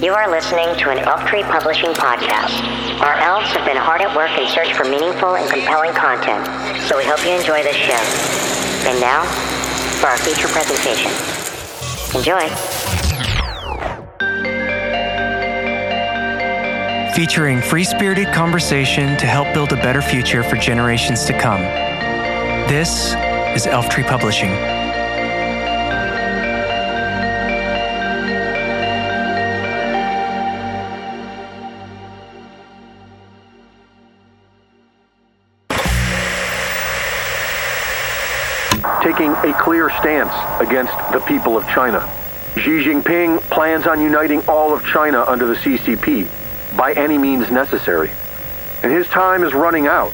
You are listening to an Elf Tree Publishing podcast. Our elves have been hard at work in search for meaningful and compelling content, so we hope you enjoy this show. And now, for our feature presentation. Enjoy. Featuring free spirited conversation to help build a better future for generations to come. This is Elf Tree Publishing. A clear stance against the people of China. Xi Jinping plans on uniting all of China under the CCP by any means necessary. And his time is running out.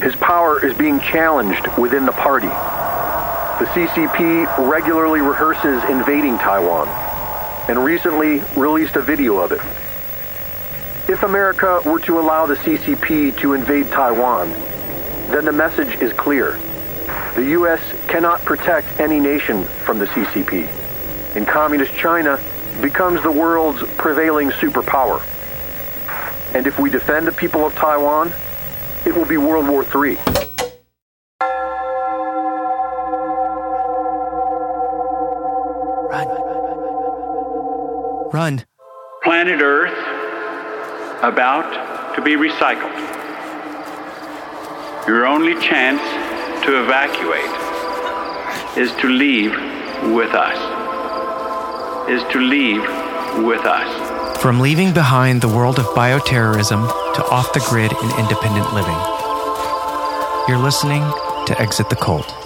His power is being challenged within the party. The CCP regularly rehearses invading Taiwan and recently released a video of it. If America were to allow the CCP to invade Taiwan, then the message is clear. The U.S. cannot protect any nation from the CCP, and Communist China becomes the world's prevailing superpower. And if we defend the people of Taiwan, it will be World War III. Run. Run. Planet Earth about to be recycled. Your only chance to evacuate is to leave with us. Is to leave with us. From leaving behind the world of bioterrorism to off the grid and independent living. You're listening to Exit the Cult.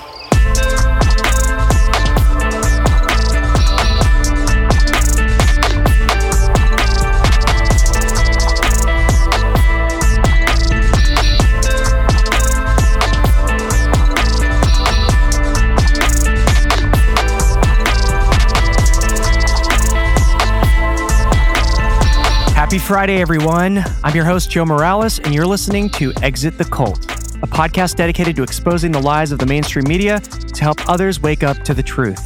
Happy Friday, everyone. I'm your host, Joe Morales, and you're listening to Exit the Cult, a podcast dedicated to exposing the lies of the mainstream media to help others wake up to the truth.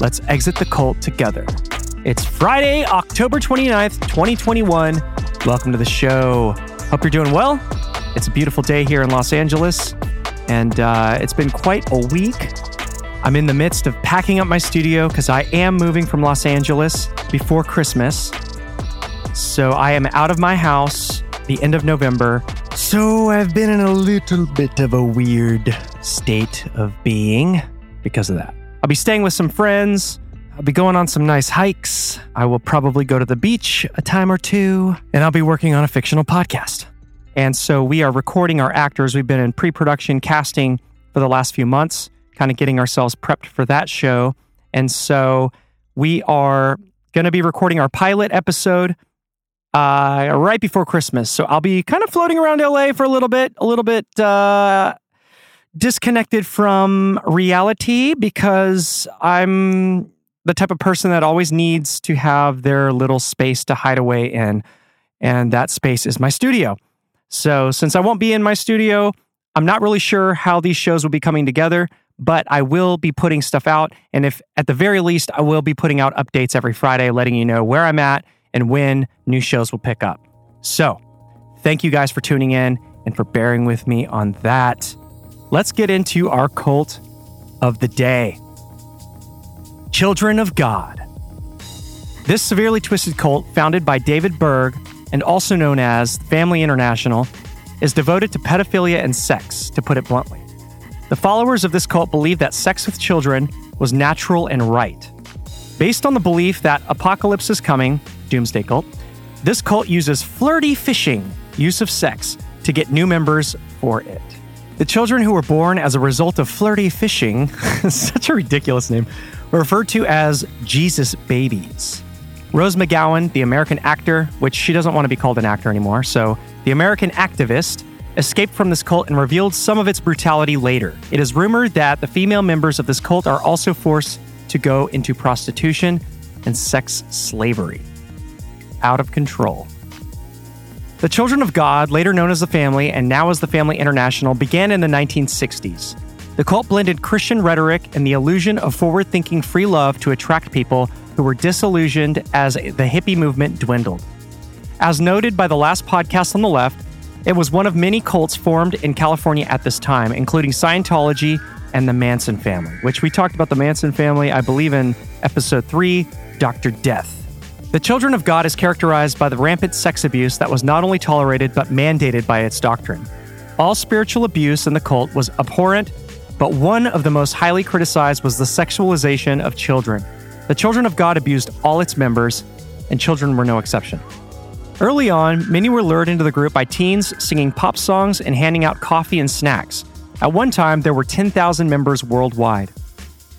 Let's exit the cult together. It's Friday, October 29th, 2021. Welcome to the show. Hope you're doing well. It's a beautiful day here in Los Angeles, and uh, it's been quite a week. I'm in the midst of packing up my studio because I am moving from Los Angeles before Christmas. So I am out of my house the end of November. So I've been in a little bit of a weird state of being because of that. I'll be staying with some friends. I'll be going on some nice hikes. I will probably go to the beach a time or two, and I'll be working on a fictional podcast. And so we are recording our actors. We've been in pre production casting for the last few months, kind of getting ourselves prepped for that show. And so we are going to be recording our pilot episode uh, right before Christmas. So I'll be kind of floating around LA for a little bit, a little bit uh, disconnected from reality because I'm the type of person that always needs to have their little space to hide away in. And that space is my studio. So since I won't be in my studio, I'm not really sure how these shows will be coming together, but I will be putting stuff out. And if at the very least, I will be putting out updates every Friday, letting you know where I'm at and when new shows will pick up. So, thank you guys for tuning in and for bearing with me on that. Let's get into our cult of the day Children of God. This severely twisted cult, founded by David Berg and also known as Family International, is devoted to pedophilia and sex, to put it bluntly. The followers of this cult believe that sex with children was natural and right. Based on the belief that apocalypse is coming, doomsday cult, this cult uses flirty fishing, use of sex, to get new members for it. The children who were born as a result of flirty fishing, such a ridiculous name, were referred to as Jesus babies. Rose McGowan, the American actor, which she doesn't want to be called an actor anymore, so the American activist, escaped from this cult and revealed some of its brutality later. It is rumored that the female members of this cult are also forced to go into prostitution and sex slavery. Out of control. The Children of God, later known as the Family and now as the Family International, began in the 1960s. The cult blended Christian rhetoric and the illusion of forward thinking free love to attract people who were disillusioned as the hippie movement dwindled. As noted by the last podcast on the left, it was one of many cults formed in California at this time, including Scientology and the Manson family, which we talked about the Manson family, I believe, in episode 3 Dr. Death. The Children of God is characterized by the rampant sex abuse that was not only tolerated but mandated by its doctrine. All spiritual abuse in the cult was abhorrent, but one of the most highly criticized was the sexualization of children. The Children of God abused all its members, and children were no exception. Early on, many were lured into the group by teens singing pop songs and handing out coffee and snacks. At one time, there were 10,000 members worldwide.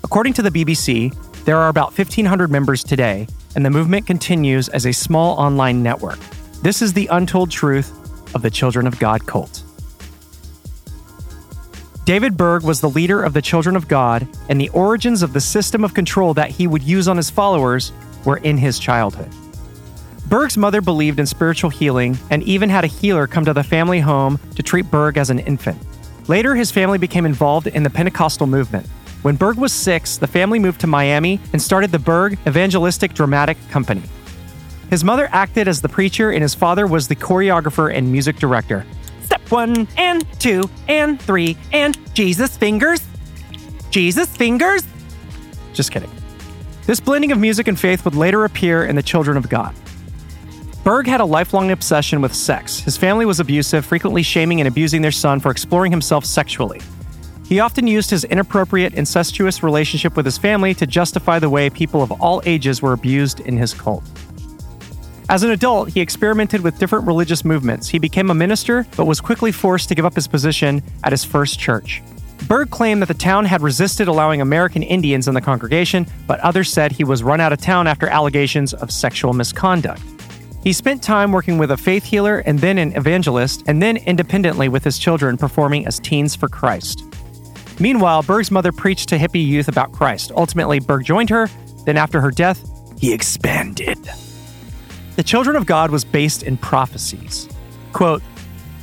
According to the BBC, there are about 1,500 members today, and the movement continues as a small online network. This is the untold truth of the Children of God cult. David Berg was the leader of the Children of God, and the origins of the system of control that he would use on his followers were in his childhood. Berg's mother believed in spiritual healing and even had a healer come to the family home to treat Berg as an infant. Later, his family became involved in the Pentecostal movement. When Berg was six, the family moved to Miami and started the Berg Evangelistic Dramatic Company. His mother acted as the preacher, and his father was the choreographer and music director. Step one, and two, and three, and Jesus fingers. Jesus fingers? Just kidding. This blending of music and faith would later appear in The Children of God. Berg had a lifelong obsession with sex. His family was abusive, frequently shaming and abusing their son for exploring himself sexually. He often used his inappropriate, incestuous relationship with his family to justify the way people of all ages were abused in his cult. As an adult, he experimented with different religious movements. He became a minister, but was quickly forced to give up his position at his first church. Berg claimed that the town had resisted allowing American Indians in the congregation, but others said he was run out of town after allegations of sexual misconduct. He spent time working with a faith healer and then an evangelist, and then independently with his children performing as teens for Christ. Meanwhile, Berg's mother preached to hippie youth about Christ. Ultimately, Berg joined her. Then, after her death, he expanded. The Children of God was based in prophecies. Quote,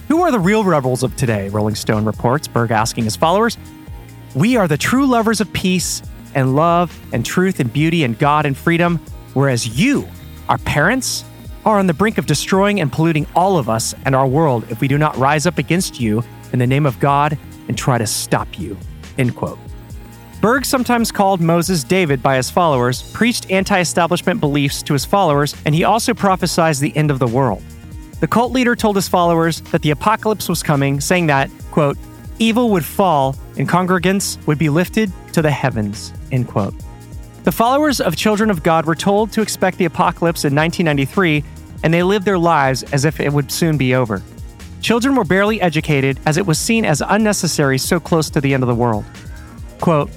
Who are the real rebels of today? Rolling Stone reports, Berg asking his followers. We are the true lovers of peace and love and truth and beauty and God and freedom, whereas you, our parents, are on the brink of destroying and polluting all of us and our world if we do not rise up against you in the name of God and try to stop you. End quote. Berg, sometimes called Moses David by his followers, preached anti establishment beliefs to his followers, and he also prophesied the end of the world. The cult leader told his followers that the apocalypse was coming, saying that, quote, evil would fall and congregants would be lifted to the heavens, end quote. The followers of Children of God were told to expect the apocalypse in 1993, and they lived their lives as if it would soon be over. Children were barely educated as it was seen as unnecessary so close to the end of the world. Quote,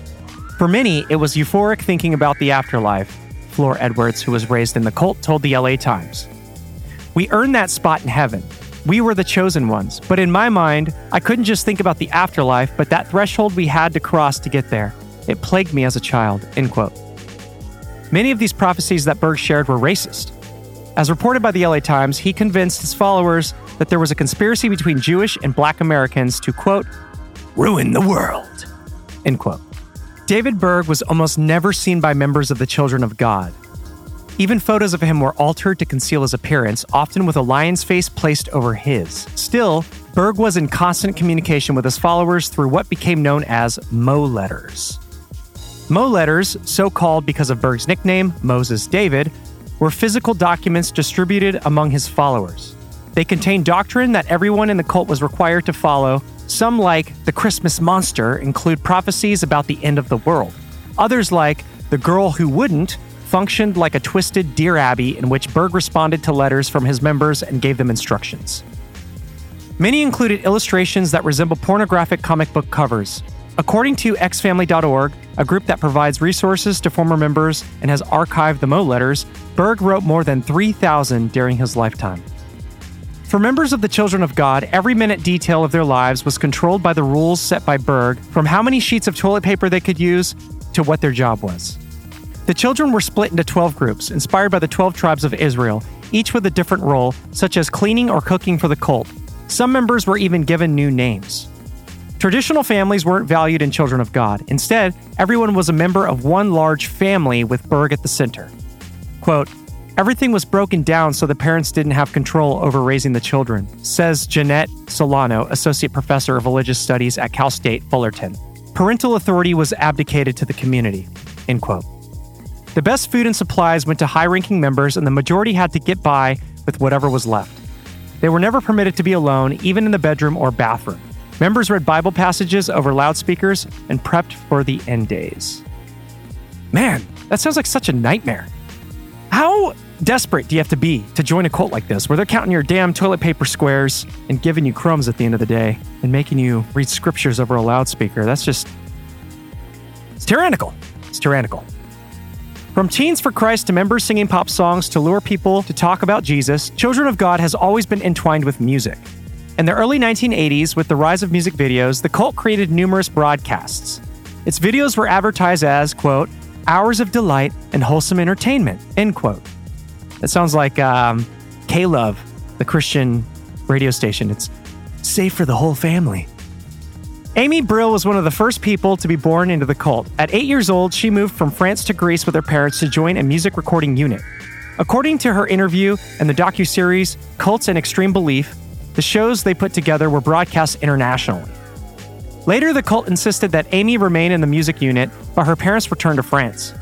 For many, it was euphoric thinking about the afterlife, Flor Edwards, who was raised in the cult, told the LA Times. We earned that spot in heaven. We were the chosen ones. But in my mind, I couldn't just think about the afterlife, but that threshold we had to cross to get there. It plagued me as a child. End quote. Many of these prophecies that Berg shared were racist. As reported by the LA Times, he convinced his followers that there was a conspiracy between Jewish and black Americans to, quote, ruin the world, end quote. David Berg was almost never seen by members of the Children of God. Even photos of him were altered to conceal his appearance, often with a lion's face placed over his. Still, Berg was in constant communication with his followers through what became known as Mo letters. Mo letters, so called because of Berg's nickname, Moses David, were physical documents distributed among his followers. They contained doctrine that everyone in the cult was required to follow. Some, like the Christmas monster, include prophecies about the end of the world. Others, like the girl who wouldn't, functioned like a twisted Dear Abby in which Berg responded to letters from his members and gave them instructions. Many included illustrations that resemble pornographic comic book covers, According to xfamily.org, a group that provides resources to former members and has archived the Mo letters, Berg wrote more than 3,000 during his lifetime. For members of the Children of God, every minute detail of their lives was controlled by the rules set by Berg, from how many sheets of toilet paper they could use to what their job was. The children were split into 12 groups, inspired by the 12 tribes of Israel, each with a different role, such as cleaning or cooking for the cult. Some members were even given new names. Traditional families weren't valued in Children of God. Instead, everyone was a member of one large family with Berg at the center. Quote, Everything was broken down so the parents didn't have control over raising the children, says Jeanette Solano, Associate Professor of Religious Studies at Cal State Fullerton. Parental authority was abdicated to the community. End quote. The best food and supplies went to high ranking members, and the majority had to get by with whatever was left. They were never permitted to be alone, even in the bedroom or bathroom. Members read Bible passages over loudspeakers and prepped for the end days. Man, that sounds like such a nightmare. How desperate do you have to be to join a cult like this, where they're counting your damn toilet paper squares and giving you crumbs at the end of the day and making you read scriptures over a loudspeaker? That's just. It's tyrannical. It's tyrannical. From Teens for Christ to members singing pop songs to lure people to talk about Jesus, Children of God has always been entwined with music. In the early 1980s, with the rise of music videos, the cult created numerous broadcasts. Its videos were advertised as, quote, hours of delight and wholesome entertainment, end quote. That sounds like um, K-Love, the Christian radio station. It's safe for the whole family. Amy Brill was one of the first people to be born into the cult. At eight years old, she moved from France to Greece with her parents to join a music recording unit. According to her interview and the docuseries Cults and Extreme Belief, the shows they put together were broadcast internationally. Later, the cult insisted that Amy remain in the music unit while her parents returned to France.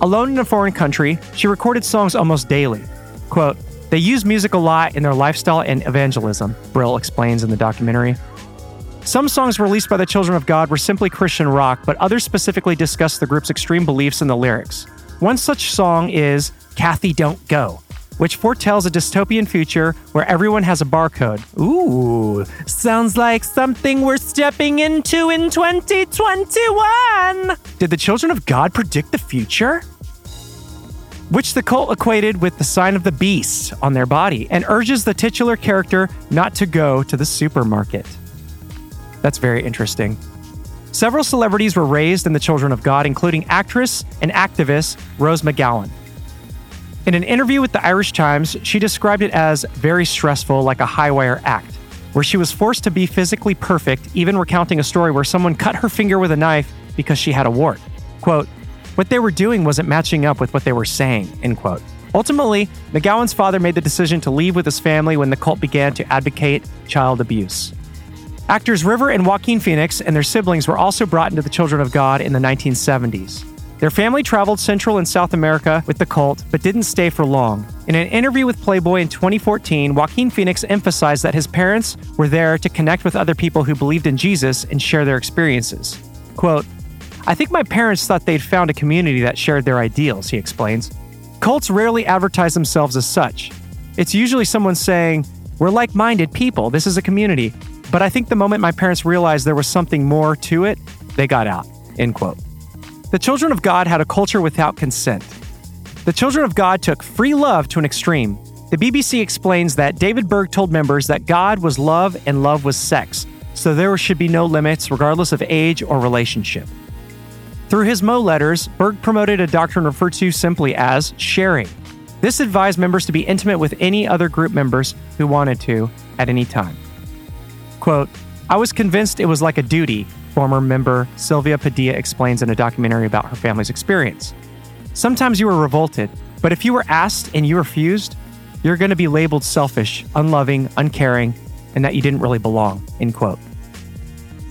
Alone in a foreign country, she recorded songs almost daily. Quote, they use music a lot in their lifestyle and evangelism, Brill explains in the documentary. Some songs released by the Children of God were simply Christian rock, but others specifically discussed the group's extreme beliefs in the lyrics. One such song is Kathy Don't Go, which foretells a dystopian future where everyone has a barcode. Ooh, sounds like something we're stepping into in 2021. Did the children of God predict the future? Which the cult equated with the sign of the beast on their body and urges the titular character not to go to the supermarket. That's very interesting. Several celebrities were raised in the Children of God, including actress and activist Rose McGowan. In an interview with the Irish Times, she described it as very stressful, like a high wire act, where she was forced to be physically perfect, even recounting a story where someone cut her finger with a knife because she had a wart. Quote, what they were doing wasn't matching up with what they were saying, end quote. Ultimately, McGowan's father made the decision to leave with his family when the cult began to advocate child abuse. Actors River and Joaquin Phoenix and their siblings were also brought into the Children of God in the 1970s. Their family traveled Central and South America with the cult, but didn't stay for long. In an interview with Playboy in 2014, Joaquin Phoenix emphasized that his parents were there to connect with other people who believed in Jesus and share their experiences. Quote, I think my parents thought they'd found a community that shared their ideals, he explains. Cults rarely advertise themselves as such. It's usually someone saying, We're like minded people, this is a community. But I think the moment my parents realized there was something more to it, they got out. End quote. The children of God had a culture without consent. The children of God took free love to an extreme. The BBC explains that David Berg told members that God was love and love was sex, so there should be no limits regardless of age or relationship. Through his Mo letters, Berg promoted a doctrine referred to simply as sharing. This advised members to be intimate with any other group members who wanted to at any time. Quote, I was convinced it was like a duty, former member Sylvia Padilla explains in a documentary about her family's experience. Sometimes you were revolted, but if you were asked and you refused, you're going to be labeled selfish, unloving, uncaring, and that you didn't really belong. End quote.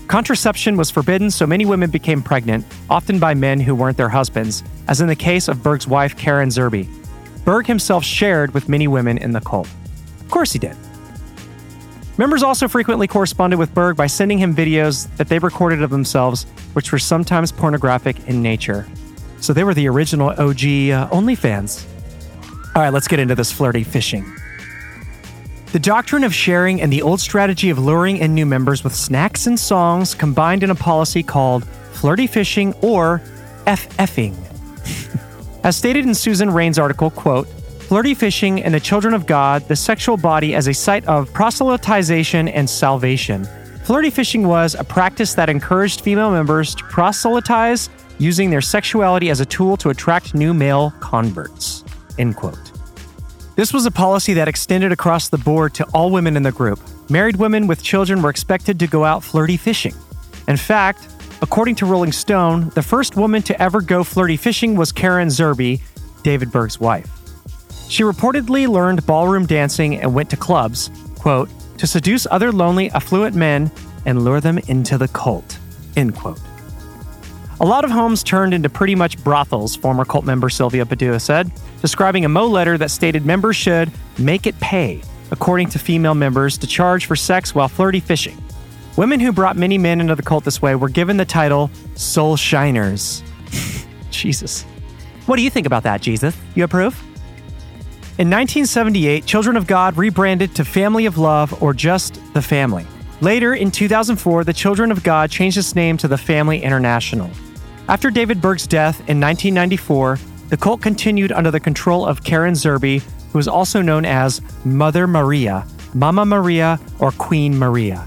Contraception was forbidden, so many women became pregnant, often by men who weren't their husbands, as in the case of Berg's wife, Karen Zerby. Berg himself shared with many women in the cult. Of course he did. Members also frequently corresponded with Berg by sending him videos that they recorded of themselves, which were sometimes pornographic in nature. So they were the original OG uh, OnlyFans. All right, let's get into this flirty fishing. The doctrine of sharing and the old strategy of luring in new members with snacks and songs combined in a policy called flirty fishing or FFing. as stated in Susan Raine's article, quote, Flirty fishing and the children of God, the sexual body as a site of proselytization and salvation. Flirty fishing was a practice that encouraged female members to proselytize using their sexuality as a tool to attract new male converts. End quote. This was a policy that extended across the board to all women in the group. Married women with children were expected to go out flirty fishing. In fact, according to Rolling Stone, the first woman to ever go flirty fishing was Karen Zerby, David Berg's wife. She reportedly learned ballroom dancing and went to clubs, quote, to seduce other lonely, affluent men and lure them into the cult, end quote. A lot of homes turned into pretty much brothels, former cult member Sylvia Padua said, describing a Mo letter that stated members should make it pay, according to female members, to charge for sex while flirty fishing. Women who brought many men into the cult this way were given the title Soul Shiners. Jesus. What do you think about that, Jesus? You approve? In 1978, Children of God rebranded to Family of Love or just The Family. Later, in 2004, the Children of God changed its name to the Family International. After David Berg's death in 1994, the cult continued under the control of Karen Zerby, who is also known as Mother Maria, Mama Maria, or Queen Maria.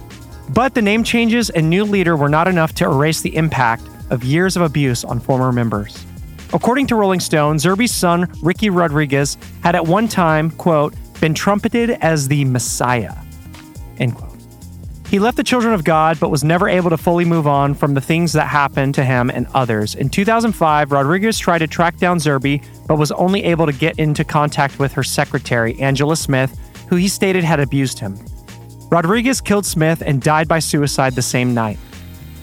But the name changes and new leader were not enough to erase the impact of years of abuse on former members. According to Rolling Stone, Zerby's son, Ricky Rodriguez, had at one time, quote, been trumpeted as the Messiah, end quote. He left the children of God, but was never able to fully move on from the things that happened to him and others. In 2005, Rodriguez tried to track down Zerby, but was only able to get into contact with her secretary, Angela Smith, who he stated had abused him. Rodriguez killed Smith and died by suicide the same night.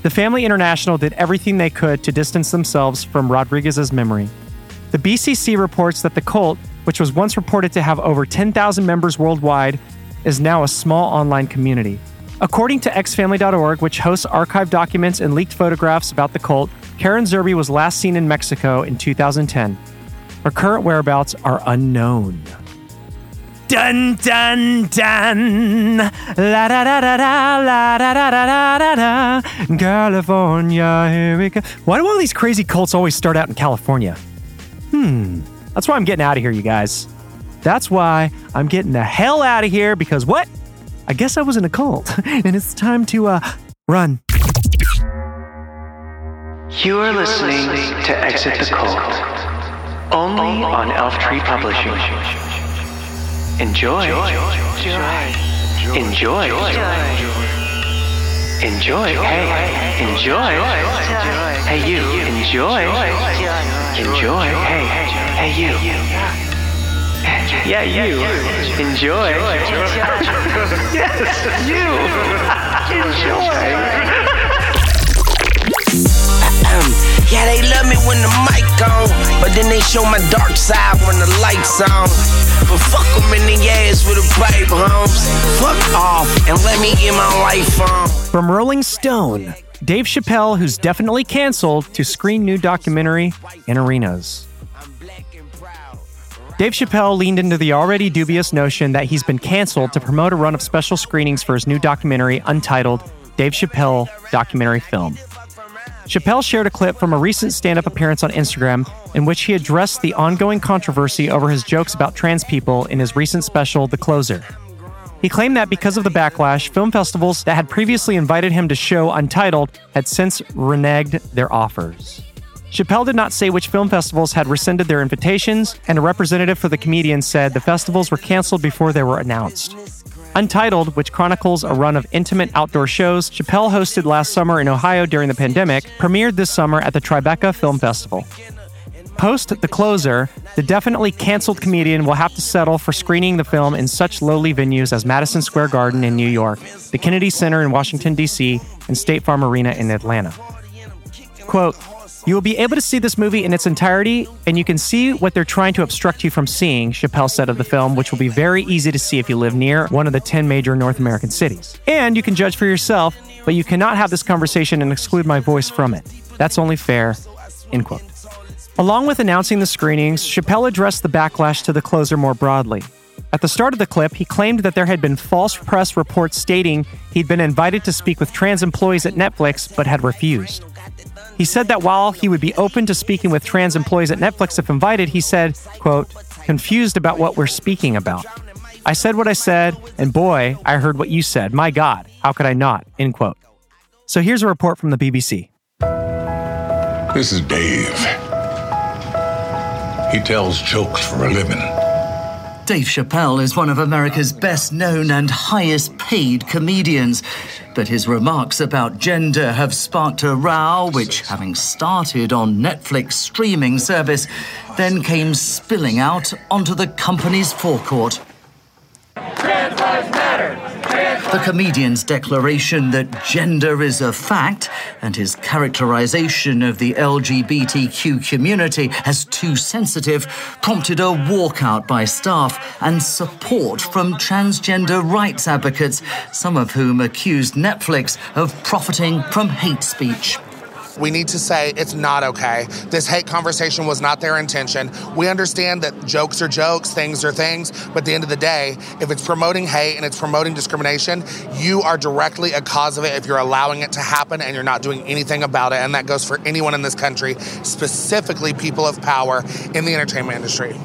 The Family International did everything they could to distance themselves from Rodriguez's memory. The BCC reports that the cult, which was once reported to have over 10,000 members worldwide, is now a small online community. According to xfamily.org, which hosts archived documents and leaked photographs about the cult, Karen Zerby was last seen in Mexico in 2010. Her current whereabouts are unknown. Dun dun dun, la da da da da, la da da da da da da, California, here we go. Why do all these crazy cults always start out in California? Hmm, that's why I'm getting out of here, you guys. That's why I'm getting the hell out of here because what? I guess I was in a cult, and it's time to uh run. You are listening to Exit the Cult, only on Elf Tree Publishing. Enjoy. Enjoy. Enjoy. Enjoy. Hey, enjoy. Hey, you. Enjoy. Enjoy. Hey, hey, you. Yeah, you. Enjoy. yes, you. Enjoy. Yeah, they love me when the mic on, but then they show my dark side when the lights on. Fuck in the ass with a pipe, homes. Fuck off and let me get my life on. From Rolling Stone, Dave Chappelle, who's definitely canceled, to screen new documentary in arenas. Dave Chappelle leaned into the already dubious notion that he's been canceled to promote a run of special screenings for his new documentary untitled Dave Chappelle Documentary Film. Chappelle shared a clip from a recent stand up appearance on Instagram in which he addressed the ongoing controversy over his jokes about trans people in his recent special, The Closer. He claimed that because of the backlash, film festivals that had previously invited him to show Untitled had since reneged their offers. Chappelle did not say which film festivals had rescinded their invitations, and a representative for the comedian said the festivals were canceled before they were announced. Untitled, which chronicles a run of intimate outdoor shows Chappelle hosted last summer in Ohio during the pandemic, premiered this summer at the Tribeca Film Festival. Post The Closer, the definitely canceled comedian will have to settle for screening the film in such lowly venues as Madison Square Garden in New York, the Kennedy Center in Washington, D.C., and State Farm Arena in Atlanta. Quote, you will be able to see this movie in its entirety, and you can see what they're trying to obstruct you from seeing, Chappelle said of the film, which will be very easy to see if you live near one of the 10 major North American cities. And you can judge for yourself, but you cannot have this conversation and exclude my voice from it. That's only fair. End quote. Along with announcing the screenings, Chappelle addressed the backlash to the closer more broadly. At the start of the clip, he claimed that there had been false press reports stating he'd been invited to speak with trans employees at Netflix but had refused. He said that while he would be open to speaking with trans employees at Netflix if invited, he said, quote, confused about what we're speaking about. I said what I said, and boy, I heard what you said. My God, how could I not? End quote. So here's a report from the BBC. This is Dave. He tells jokes for a living. Dave Chappelle is one of America's best known and highest paid comedians. But his remarks about gender have sparked a row, which, having started on Netflix streaming service, then came spilling out onto the company's forecourt. Trans lives matter. The comedian's declaration that gender is a fact and his characterization of the LGBTQ community as too sensitive prompted a walkout by staff and support from transgender rights advocates, some of whom accused Netflix of profiting from hate speech. We need to say it's not okay. This hate conversation was not their intention. We understand that jokes are jokes, things are things, but at the end of the day, if it's promoting hate and it's promoting discrimination, you are directly a cause of it if you're allowing it to happen and you're not doing anything about it. And that goes for anyone in this country, specifically people of power in the entertainment industry.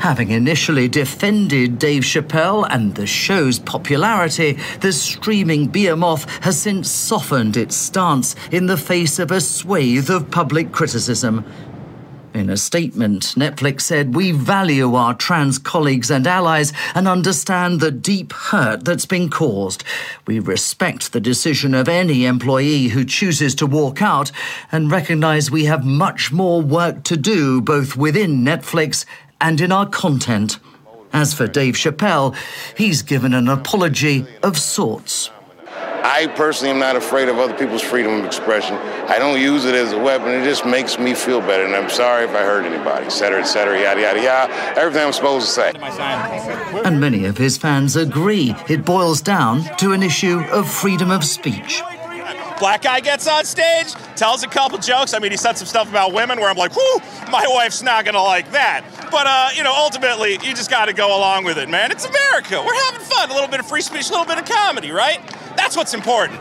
Having initially defended Dave Chappelle and the show's popularity, the streaming behemoth has since softened its stance in the face of a swathe of public criticism. In a statement, Netflix said, We value our trans colleagues and allies and understand the deep hurt that's been caused. We respect the decision of any employee who chooses to walk out and recognize we have much more work to do both within Netflix and in our content. As for Dave Chappelle, he's given an apology of sorts. I personally am not afraid of other people's freedom of expression. I don't use it as a weapon. It just makes me feel better. And I'm sorry if I hurt anybody, et cetera, et cetera, yada, yada, yada. Everything I'm supposed to say. And many of his fans agree it boils down to an issue of freedom of speech. Black guy gets on stage, tells a couple jokes. I mean, he said some stuff about women where I'm like, whoo, my wife's not gonna like that. But, uh, you know, ultimately, you just gotta go along with it, man. It's America. We're having fun. A little bit of free speech, a little bit of comedy, right? That's what's important.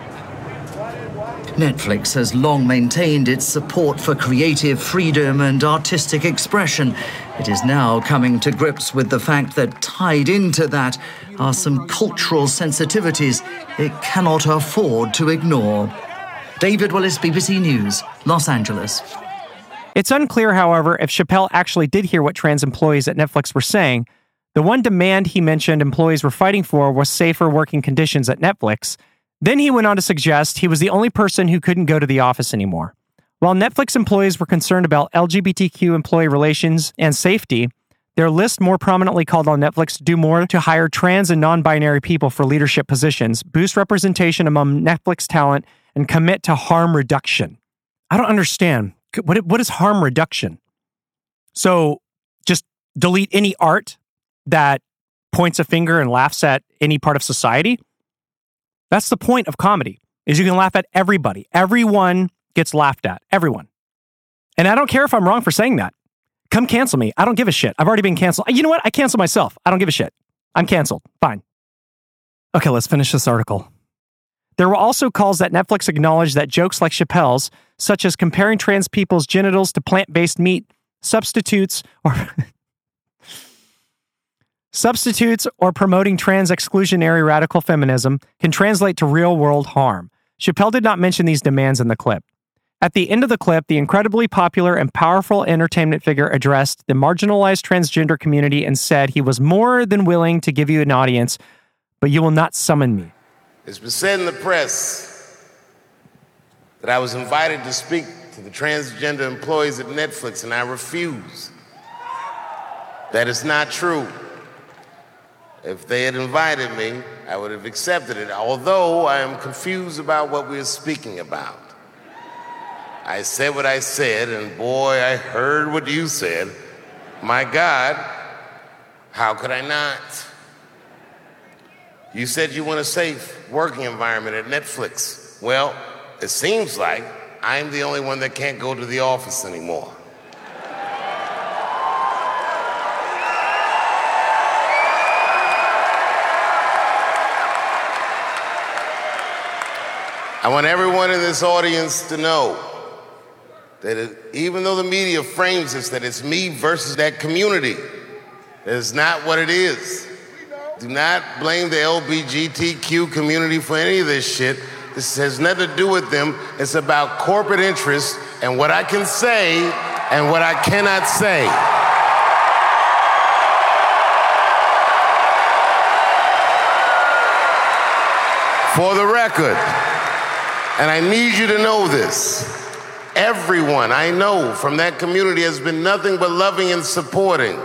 Netflix has long maintained its support for creative freedom and artistic expression. It is now coming to grips with the fact that tied into that are some cultural sensitivities it cannot afford to ignore. David Willis, BBC News, Los Angeles. It's unclear, however, if Chappelle actually did hear what trans employees at Netflix were saying. The one demand he mentioned employees were fighting for was safer working conditions at Netflix. Then he went on to suggest he was the only person who couldn't go to the office anymore. While Netflix employees were concerned about LGBTQ employee relations and safety, their list more prominently called on Netflix to do more to hire trans and non binary people for leadership positions, boost representation among Netflix talent, and commit to harm reduction. I don't understand. What, what is harm reduction? So just delete any art that points a finger and laughs at any part of society? That's the point of comedy. Is you can laugh at everybody. Everyone gets laughed at. Everyone. And I don't care if I'm wrong for saying that. Come cancel me. I don't give a shit. I've already been canceled. You know what? I cancel myself. I don't give a shit. I'm canceled. Fine. Okay, let's finish this article. There were also calls that Netflix acknowledged that jokes like Chappelle's, such as comparing trans people's genitals to plant based meat, substitutes or substitutes or promoting trans exclusionary radical feminism can translate to real world harm. Chappelle did not mention these demands in the clip. At the end of the clip, the incredibly popular and powerful entertainment figure addressed the marginalized transgender community and said he was more than willing to give you an audience, but you will not summon me. It's been said in the press that I was invited to speak to the transgender employees at Netflix, and I refuse. That is not true. If they had invited me, I would have accepted it, although I am confused about what we are speaking about. I said what I said, and boy, I heard what you said. My God, how could I not? You said you want a safe working environment at Netflix. Well, it seems like I'm the only one that can't go to the office anymore. I want everyone in this audience to know that it, even though the media frames this that it's me versus that community, is not what it is. Do not blame the LBGTQ community for any of this shit. This has nothing to do with them. It's about corporate interests and what I can say and what I cannot say. For the record, and I need you to know this everyone I know from that community has been nothing but loving and supporting.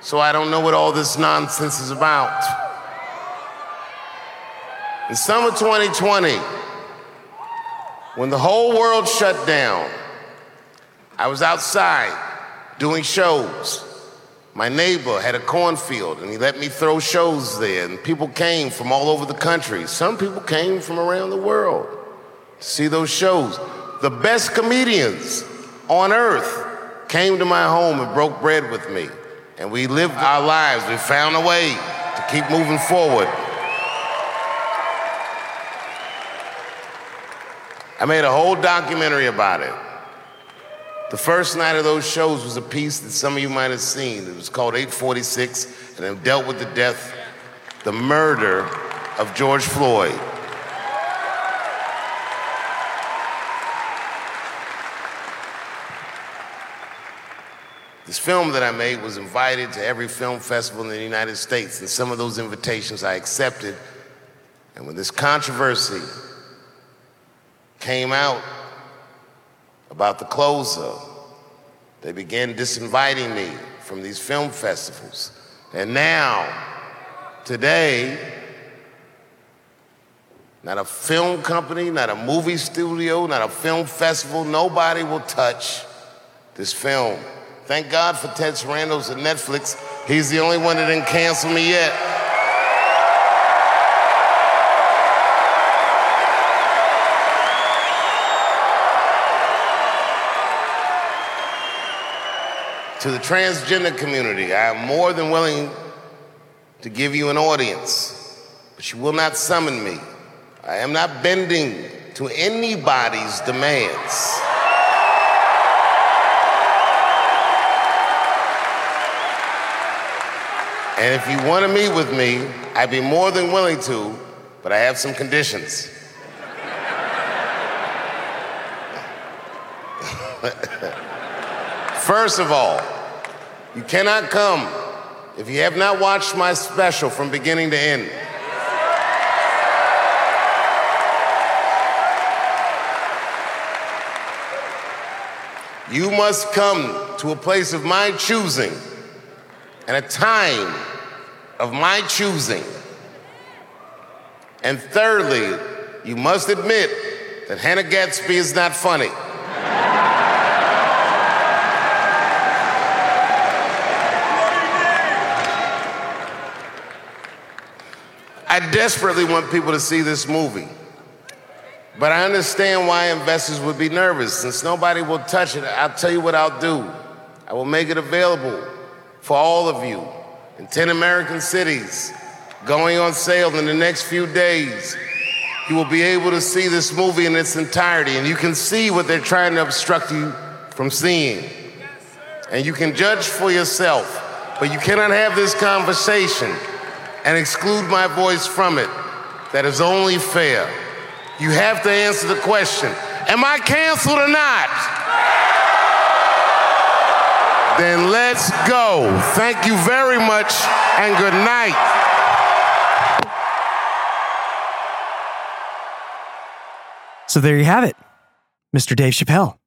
So I don't know what all this nonsense is about. In summer 2020, when the whole world shut down, I was outside doing shows. My neighbor had a cornfield and he let me throw shows there, and people came from all over the country. Some people came from around the world to see those shows. The best comedians on earth came to my home and broke bread with me, and we lived our lives. We found a way to keep moving forward. I made a whole documentary about it. The first night of those shows was a piece that some of you might have seen. It was called 846, and it dealt with the death, the murder of George Floyd. This film that I made was invited to every film festival in the United States, and some of those invitations I accepted. And when this controversy came out about the closer, they began disinviting me from these film festivals. And now, today, not a film company, not a movie studio, not a film festival, nobody will touch this film. Thank God for Ted Sarandos at Netflix. He's the only one that didn't cancel me yet. To the transgender community, I am more than willing to give you an audience, but you will not summon me. I am not bending to anybody's demands. And if you want to meet with me, I'd be more than willing to, but I have some conditions. First of all, you cannot come if you have not watched my special from beginning to end. You must come to a place of my choosing and a time of my choosing. And thirdly, you must admit that Hannah Gadsby is not funny. I desperately want people to see this movie. But I understand why investors would be nervous. Since nobody will touch it, I'll tell you what I'll do. I will make it available for all of you in 10 American cities, going on sale in the next few days. You will be able to see this movie in its entirety, and you can see what they're trying to obstruct you from seeing. And you can judge for yourself, but you cannot have this conversation and exclude my voice from it. That is only fair. You have to answer the question Am I canceled or not? Then let's go. Thank you very much and good night. So there you have it, Mr. Dave Chappelle.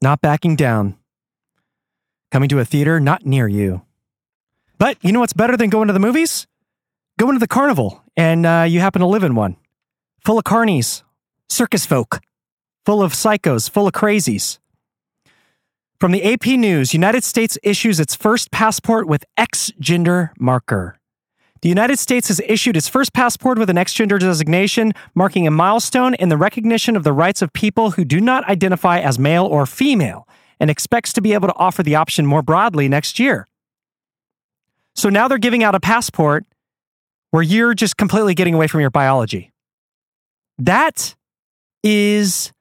Not backing down. Coming to a theater not near you. But you know what's better than going to the movies? Going to the carnival, and uh, you happen to live in one. Full of carnies, circus folk, full of psychos, full of crazies. From the AP News, United States issues its first passport with X gender marker. The United States has issued its first passport with an X gender designation, marking a milestone in the recognition of the rights of people who do not identify as male or female, and expects to be able to offer the option more broadly next year. So now they're giving out a passport where you're just completely getting away from your biology. That is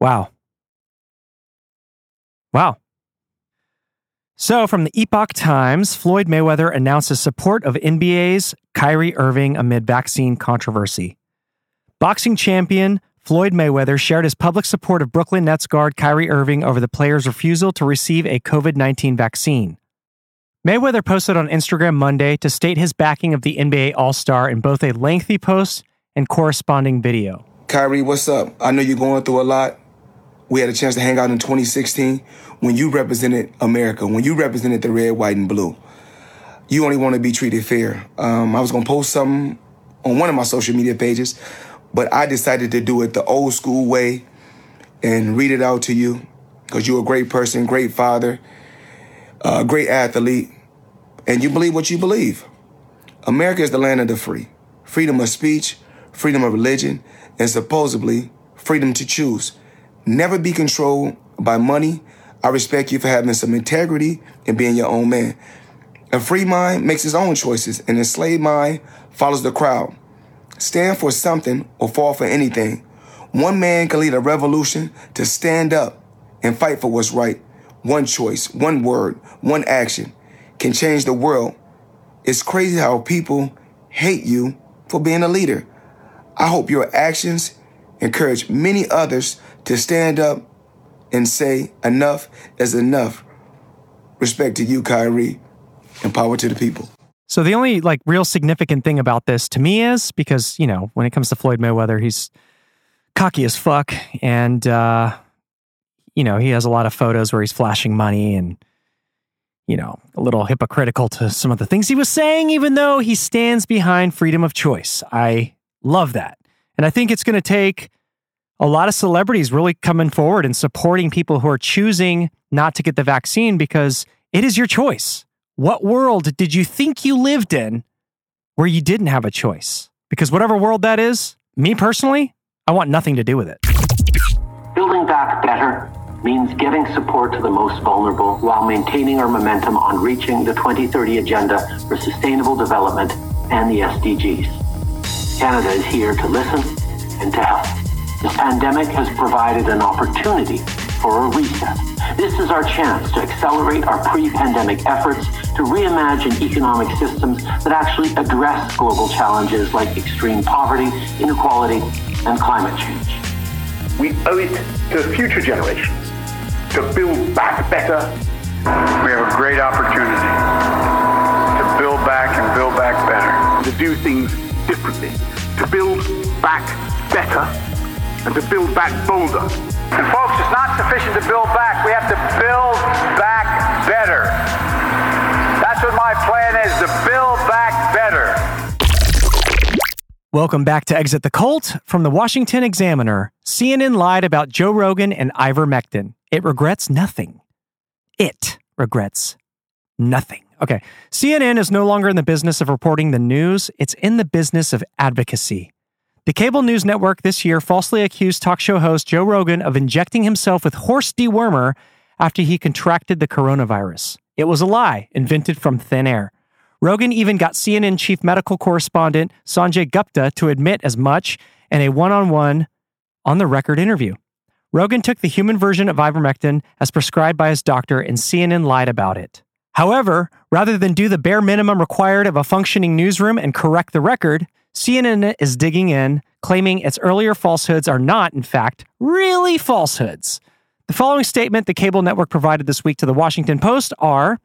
wow. Wow. So, from the Epoch Times, Floyd Mayweather announces support of NBA's Kyrie Irving amid vaccine controversy. Boxing champion Floyd Mayweather shared his public support of Brooklyn Nets guard Kyrie Irving over the player's refusal to receive a COVID 19 vaccine. Mayweather posted on Instagram Monday to state his backing of the NBA All Star in both a lengthy post and corresponding video. Kyrie, what's up? I know you're going through a lot. We had a chance to hang out in 2016 when you represented America, when you represented the red, white, and blue. You only want to be treated fair. Um, I was going to post something on one of my social media pages, but I decided to do it the old school way and read it out to you because you're a great person, great father, a great athlete, and you believe what you believe. America is the land of the free. Freedom of speech, freedom of religion, and supposedly freedom to choose. Never be controlled by money. I respect you for having some integrity and being your own man. A free mind makes his own choices, an enslaved mind follows the crowd. Stand for something or fall for anything. One man can lead a revolution to stand up and fight for what's right. One choice, one word, one action can change the world. It's crazy how people hate you for being a leader. I hope your actions encourage many others to stand up and say enough is enough. Respect to you, Kyrie, and power to the people. So the only like real significant thing about this to me is because, you know, when it comes to Floyd Mayweather, he's cocky as fuck and uh you know, he has a lot of photos where he's flashing money and you know, a little hypocritical to some of the things he was saying even though he stands behind freedom of choice. I love that. And I think it's going to take a lot of celebrities really coming forward and supporting people who are choosing not to get the vaccine because it is your choice. What world did you think you lived in where you didn't have a choice? Because whatever world that is, me personally, I want nothing to do with it. Building back better means giving support to the most vulnerable while maintaining our momentum on reaching the 2030 Agenda for Sustainable Development and the SDGs. Canada is here to listen and to help. This pandemic has provided an opportunity for a reset. This is our chance to accelerate our pre-pandemic efforts to reimagine economic systems that actually address global challenges like extreme poverty, inequality, and climate change. We owe it to future generations to build back better. We have a great opportunity to build back and build back better. To do things differently, to build back better, and to build back bolder. And folks, it's not sufficient to build back. We have to build back better. That's what my plan is, to build back better. Welcome back to Exit the Cult from the Washington Examiner. CNN lied about Joe Rogan and ivermectin. It regrets nothing. It regrets nothing. Okay. CNN is no longer in the business of reporting the news, it's in the business of advocacy. The cable news network this year falsely accused talk show host Joe Rogan of injecting himself with horse dewormer after he contracted the coronavirus. It was a lie invented from thin air. Rogan even got CNN chief medical correspondent Sanjay Gupta to admit as much in a one on one on the record interview. Rogan took the human version of ivermectin as prescribed by his doctor, and CNN lied about it. However, rather than do the bare minimum required of a functioning newsroom and correct the record, CNN is digging in, claiming its earlier falsehoods are not, in fact, really falsehoods. The following statement the cable network provided this week to the Washington Post are,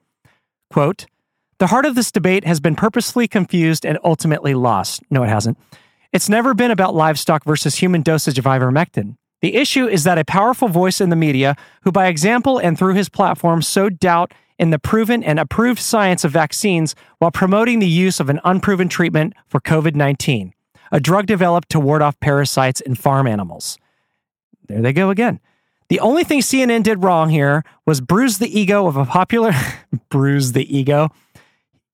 quote, the heart of this debate has been purposely confused and ultimately lost. No, it hasn't. It's never been about livestock versus human dosage of ivermectin. The issue is that a powerful voice in the media, who by example and through his platform sowed doubt in the proven and approved science of vaccines while promoting the use of an unproven treatment for COVID 19, a drug developed to ward off parasites in farm animals. There they go again. The only thing CNN did wrong here was bruise the ego of a popular bruise the ego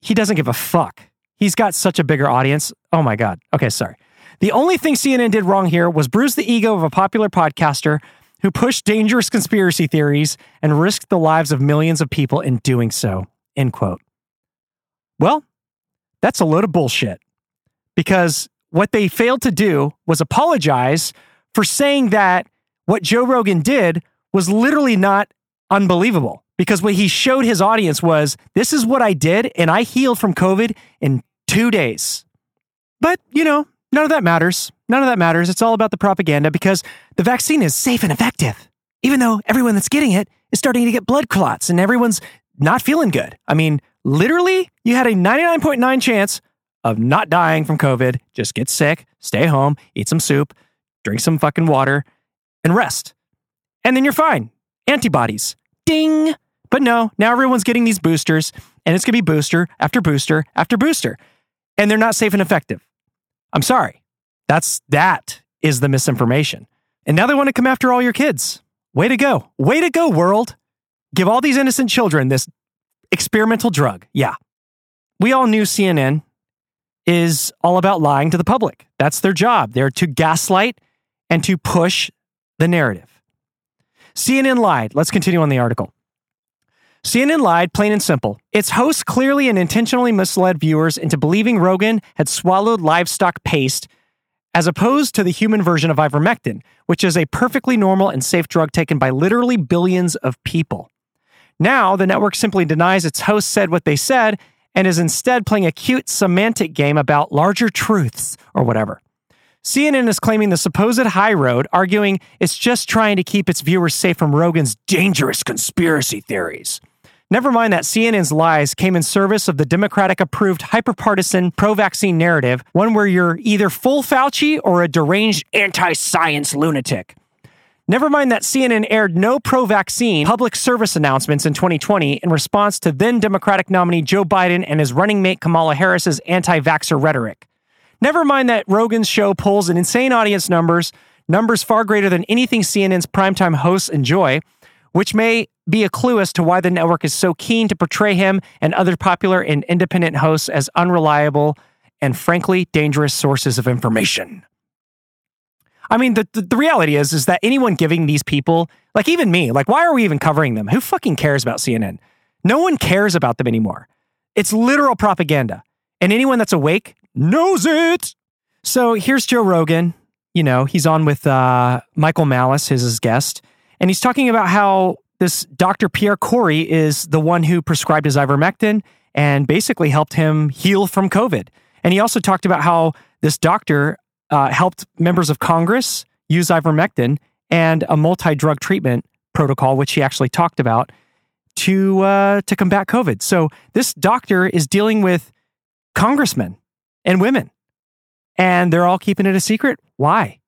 he doesn't give a fuck. He's got such a bigger audience. Oh my God. Okay, sorry. The only thing CNN did wrong here was bruise the ego of a popular podcaster who pushed dangerous conspiracy theories and risked the lives of millions of people in doing so. End quote. Well, that's a load of bullshit because what they failed to do was apologize for saying that what Joe Rogan did was literally not unbelievable because what he showed his audience was this is what I did and I healed from COVID in two days. But, you know, none of that matters. None of that matters. It's all about the propaganda because the vaccine is safe and effective, even though everyone that's getting it is starting to get blood clots and everyone's not feeling good. I mean, Literally, you had a 99.9 chance of not dying from COVID. Just get sick, stay home, eat some soup, drink some fucking water, and rest. And then you're fine. Antibodies. Ding. But no, now everyone's getting these boosters, and it's going to be booster after booster after booster. And they're not safe and effective. I'm sorry. That's that is the misinformation. And now they want to come after all your kids. Way to go. Way to go, world. Give all these innocent children this experimental drug. Yeah. We all knew CNN is all about lying to the public. That's their job. They're to gaslight and to push the narrative. CNN lied. Let's continue on the article. CNN lied, plain and simple. Its hosts clearly and intentionally misled viewers into believing Rogan had swallowed livestock paste as opposed to the human version of ivermectin, which is a perfectly normal and safe drug taken by literally billions of people. Now, the network simply denies its hosts said what they said and is instead playing a cute semantic game about larger truths or whatever. CNN is claiming the supposed high road, arguing it's just trying to keep its viewers safe from Rogan's dangerous conspiracy theories. Never mind that CNN's lies came in service of the Democratic approved hyperpartisan pro vaccine narrative, one where you're either full Fauci or a deranged anti science lunatic. Never mind that CNN aired no pro vaccine public service announcements in 2020 in response to then Democratic nominee Joe Biden and his running mate Kamala Harris's anti vaxxer rhetoric. Never mind that Rogan's show pulls an insane audience numbers, numbers far greater than anything CNN's primetime hosts enjoy, which may be a clue as to why the network is so keen to portray him and other popular and independent hosts as unreliable and frankly dangerous sources of information. I mean, the, the, the, reality is, is that anyone giving these people, like even me, like why are we even covering them? Who fucking cares about CNN? No one cares about them anymore. It's literal propaganda. And anyone that's awake knows it. So here's Joe Rogan. You know, he's on with uh, Michael Malice, his, his guest, and he's talking about how this Dr. Pierre Kory is the one who prescribed his ivermectin and basically helped him heal from COVID. And he also talked about how this doctor uh, helped members of Congress use ivermectin and a multi-drug treatment protocol, which he actually talked about to uh, to combat COVID. So this doctor is dealing with congressmen and women, and they're all keeping it a secret. Why?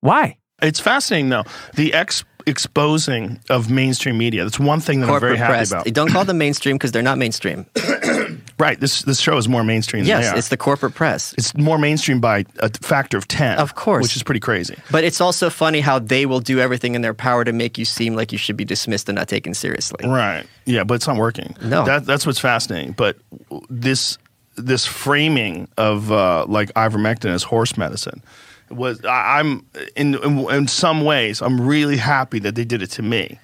Why? It's fascinating, though. The ex exposing of mainstream media. That's one thing that Corporate I'm very happy about. Don't call them mainstream because they're not mainstream. right. This this show is more mainstream. Yes, it's the corporate press. It's more mainstream by a factor of ten. Of course, which is pretty crazy. But it's also funny how they will do everything in their power to make you seem like you should be dismissed and not taken seriously. Right. Yeah, but it's not working. No. That, that's what's fascinating. But this this framing of uh, like ivermectin as horse medicine was I, am in, in, in some ways I'm really happy that they did it to me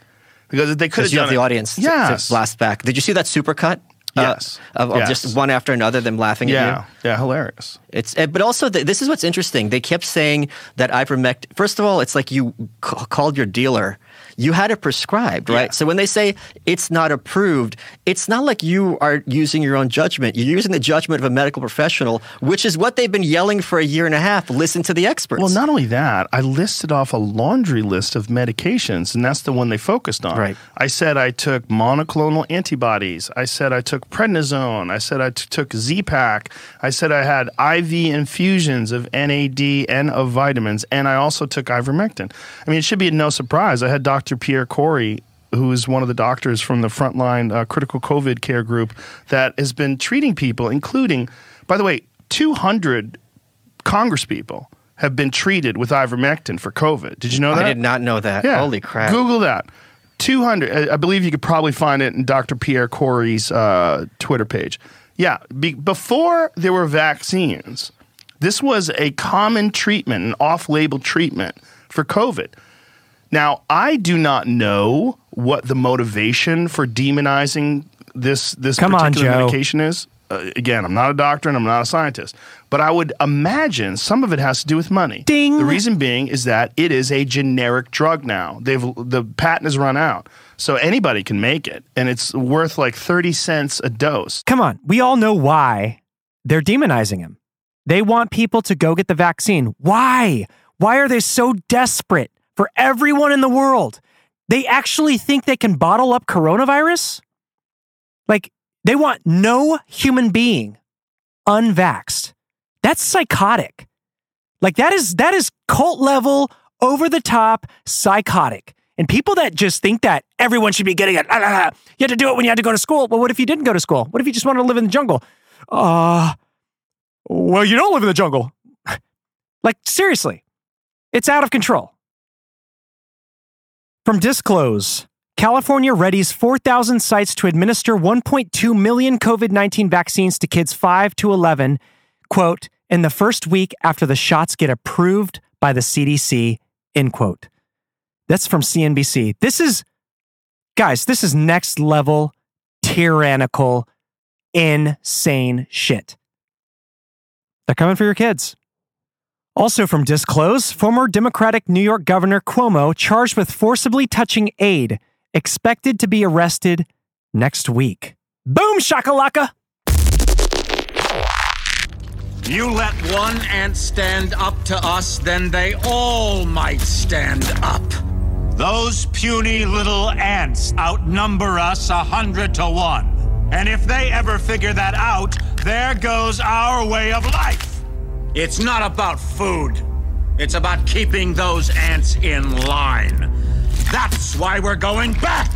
because they could have you done have the it. audience yes. to, blast back. Did you see that supercut? Yes, uh, of, of yes. just one after another, them laughing yeah. at you. Yeah, hilarious. It's but also the, this is what's interesting. They kept saying that ivermectin. First of all, it's like you c- called your dealer you had it prescribed, right? Yeah. So when they say it's not approved, it's not like you are using your own judgment. You're using the judgment of a medical professional, which is what they've been yelling for a year and a half. Listen to the experts. Well, not only that, I listed off a laundry list of medications, and that's the one they focused on. Right. I said I took monoclonal antibodies. I said I took prednisone. I said I t- took Z-Pak. I said I had IV infusions of NAD and of vitamins, and I also took ivermectin. I mean, it should be no surprise. I had Dr. Dr. Pierre Kory, who is one of the doctors from the frontline uh, critical COVID care group that has been treating people, including, by the way, 200 congresspeople have been treated with ivermectin for COVID. Did you know that? I did not know that. Yeah. Holy crap. Google that. 200. I believe you could probably find it in Dr. Pierre Kory's uh, Twitter page. Yeah. Be- before there were vaccines, this was a common treatment, an off label treatment for COVID. Now, I do not know what the motivation for demonizing this this Come particular on, medication is. Uh, again, I'm not a doctor and I'm not a scientist, but I would imagine some of it has to do with money. Ding. The reason being is that it is a generic drug now. They've the patent has run out. So anybody can make it and it's worth like 30 cents a dose. Come on, we all know why they're demonizing him. They want people to go get the vaccine. Why? Why are they so desperate? For everyone in the world. They actually think they can bottle up coronavirus? Like, They want no human being unvaxxed. That's psychotic. Like that is that is cult level, over the top, psychotic. And people that just think that everyone should be getting it, ah, ah, ah, you had to do it when you had to go to school. Well, what if you didn't go to school? What if you just wanted to live in the jungle? Uh, well, you don't live in the jungle. like, seriously, it's out of control. From Disclose, California readies 4,000 sites to administer 1.2 million COVID 19 vaccines to kids 5 to 11, quote, in the first week after the shots get approved by the CDC, end quote. That's from CNBC. This is, guys, this is next level, tyrannical, insane shit. They're coming for your kids. Also from Disclose, former Democratic New York Governor Cuomo charged with forcibly touching aide, expected to be arrested next week. Boom shakalaka! You let one ant stand up to us, then they all might stand up. Those puny little ants outnumber us a hundred to one. And if they ever figure that out, there goes our way of life. It's not about food. It's about keeping those ants in line. That's why we're going back.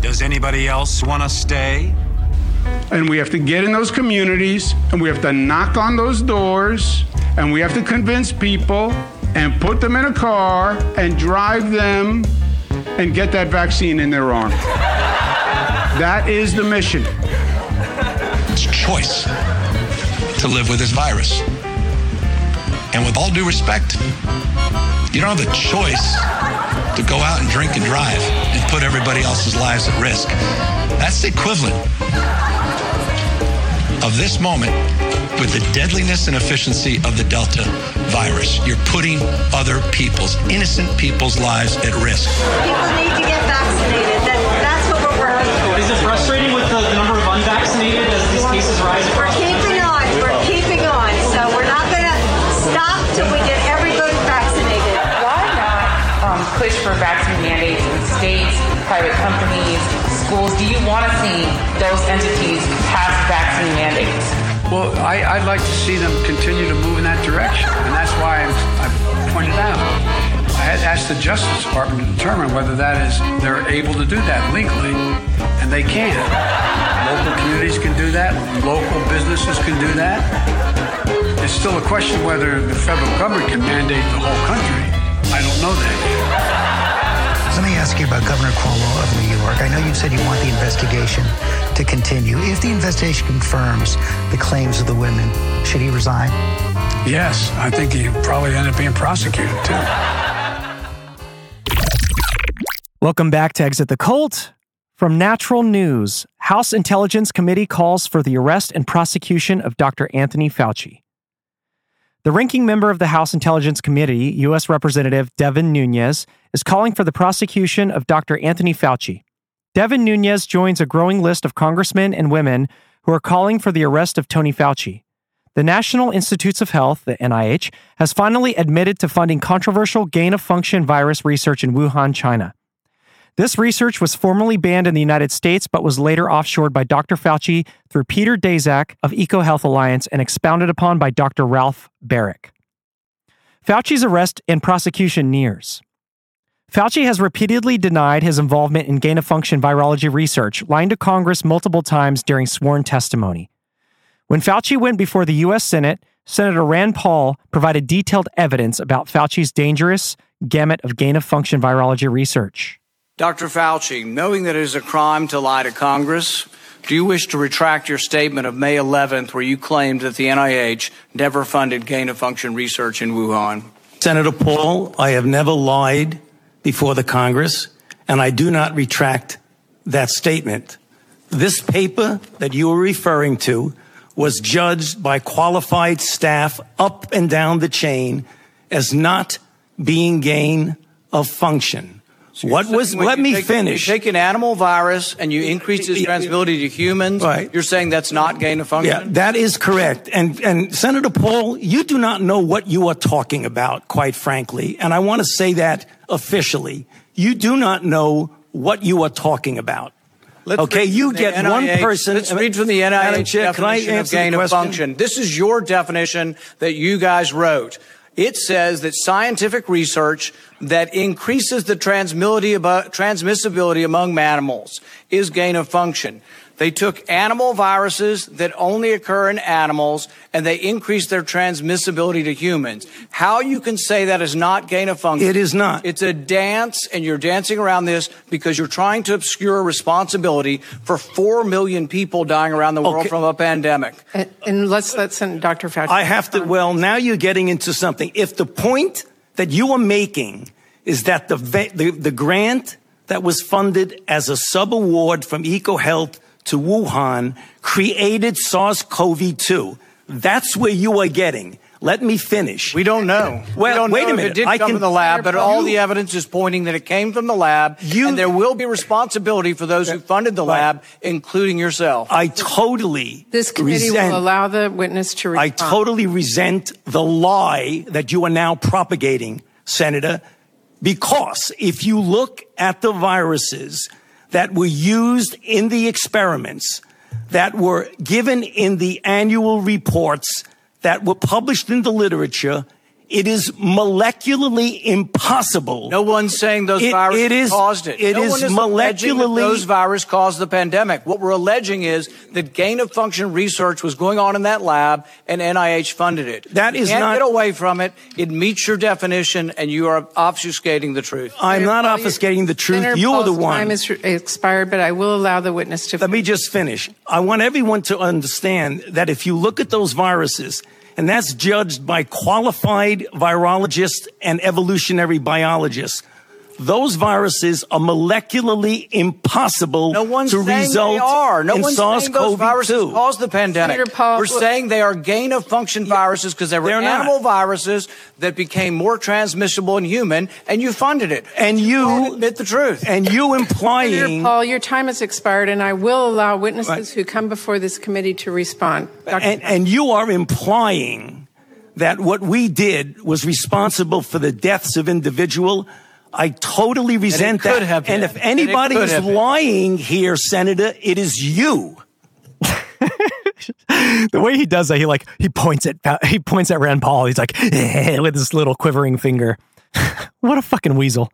Does anybody else want to stay? And we have to get in those communities and we have to knock on those doors and we have to convince people and put them in a car and drive them and get that vaccine in their arm. that is the mission. It's choice to live with this virus. And with all due respect, you don't have a choice to go out and drink and drive and put everybody else's lives at risk. That's the equivalent of this moment with the deadliness and efficiency of the Delta virus. You're putting other people's, innocent people's lives at risk. People need to get vaccinated. That, that's what we're working for. Is it frustrating states, private companies, schools? Do you want to see those entities pass vaccine mandates? Well, I, would like to see them continue to move in that direction, and that's why I'm, I pointed out. I had asked the Justice Department to determine whether that is they're able to do that legally, and they can. Local communities can do that. Local businesses can do that. It's still a question whether the federal government can mandate the whole country. I don't know that. Let me ask you about Governor Cuomo of New York. I know you said you want the investigation to continue. If the investigation confirms the claims of the women, should he resign? Yes, I think he probably end up being prosecuted too. Welcome back to Exit the Cult. From Natural News, House Intelligence Committee calls for the arrest and prosecution of Dr. Anthony Fauci. The ranking member of the House Intelligence Committee, U.S. Representative Devin Nunes, is calling for the prosecution of Dr. Anthony Fauci. Devin Nunes joins a growing list of congressmen and women who are calling for the arrest of Tony Fauci. The National Institutes of Health, the NIH, has finally admitted to funding controversial gain of function virus research in Wuhan, China. This research was formerly banned in the United States, but was later offshored by Dr. Fauci through Peter Daszak of EcoHealth Alliance and expounded upon by Dr. Ralph Baric. Fauci's arrest and prosecution nears. Fauci has repeatedly denied his involvement in gain of function virology research, lying to Congress multiple times during sworn testimony. When Fauci went before the U.S. Senate, Senator Rand Paul provided detailed evidence about Fauci's dangerous gamut of gain of function virology research. Dr. Fauci, knowing that it is a crime to lie to Congress, do you wish to retract your statement of May 11th where you claimed that the NIH never funded gain of function research in Wuhan? Senator Paul, I have never lied before the Congress, and I do not retract that statement. This paper that you are referring to was judged by qualified staff up and down the chain as not being gain of function. So what was? Let me take, finish. You take an animal virus and you increase its transmissibility to humans. Right. You're saying that's not gain of function. Yeah, that is correct. And and Senator Paul, you do not know what you are talking about, quite frankly. And I want to say that officially. You do not know what you are talking about. Let's okay, you get one person. Let's read from the NIH Chair, can I definition of gain of function. This is your definition that you guys wrote. It says that scientific research that increases the transmissibility among mammals is gain of function. They took animal viruses that only occur in animals and they increased their transmissibility to humans. How you can say that is not gain of function? It is not. It's a dance and you're dancing around this because you're trying to obscure responsibility for 4 million people dying around the world Okay. from a pandemic. And, and let's let Sen- Dr. Fauci. I have to. Well, now you're getting into something. If the point that you are making is that the the, the grant that was funded as a sub award from EcoHealth to Wuhan created SARS-CoV-2, that's where you are getting. Let me finish. We don't know. Well, we don't wait know a if minute. It did I come can, from the lab, but all the evidence is pointing that it came from the lab, and there will be responsibility for those who funded the lab, including yourself. I totally This committee resent- will allow the witness to I totally resent the lie that you are now propagating, Senator, because if you look at the viruses that were used in the experiments, that were given in the annual reports, that were published in the literature, it is molecularly impossible. No one's saying those It- viruses it is- caused it. it no is one is alleging that molecularly- those viruses caused the pandemic. What we're alleging is that gain of function research was going on in that lab, and NIH funded it. That you is can't not- get away from it. It meets your definition, and you are obfuscating the truth. I'm not obfuscating the truth. Senator you are the one. Time is expired, but I will allow the witness to. Let me just finish. I want everyone to understand that if you look at those viruses, and that's judged by qualified virologists and evolutionary biologists, those viruses are molecularly impossible No one's to saying result they are. No in one's saying those viruses SARS-CoV-2. caused the pandemic. Paul, We're look- saying they are gain of function viruses because they were They're not. animal viruses that became more transmissible in human, and you funded it. And you admit the truth. And you Senator implying Paul, your time has expired, and I will allow witnesses who come before this committee to respond. And, and you are implying that what we did was responsible for the deaths of individual. I totally resent could that. have and been. if And it anybody could is have been. lying here, Senator, it is you. the way he does that, he like he points at he points at Rand Paul. He's like with his little quivering finger. what a fucking weasel.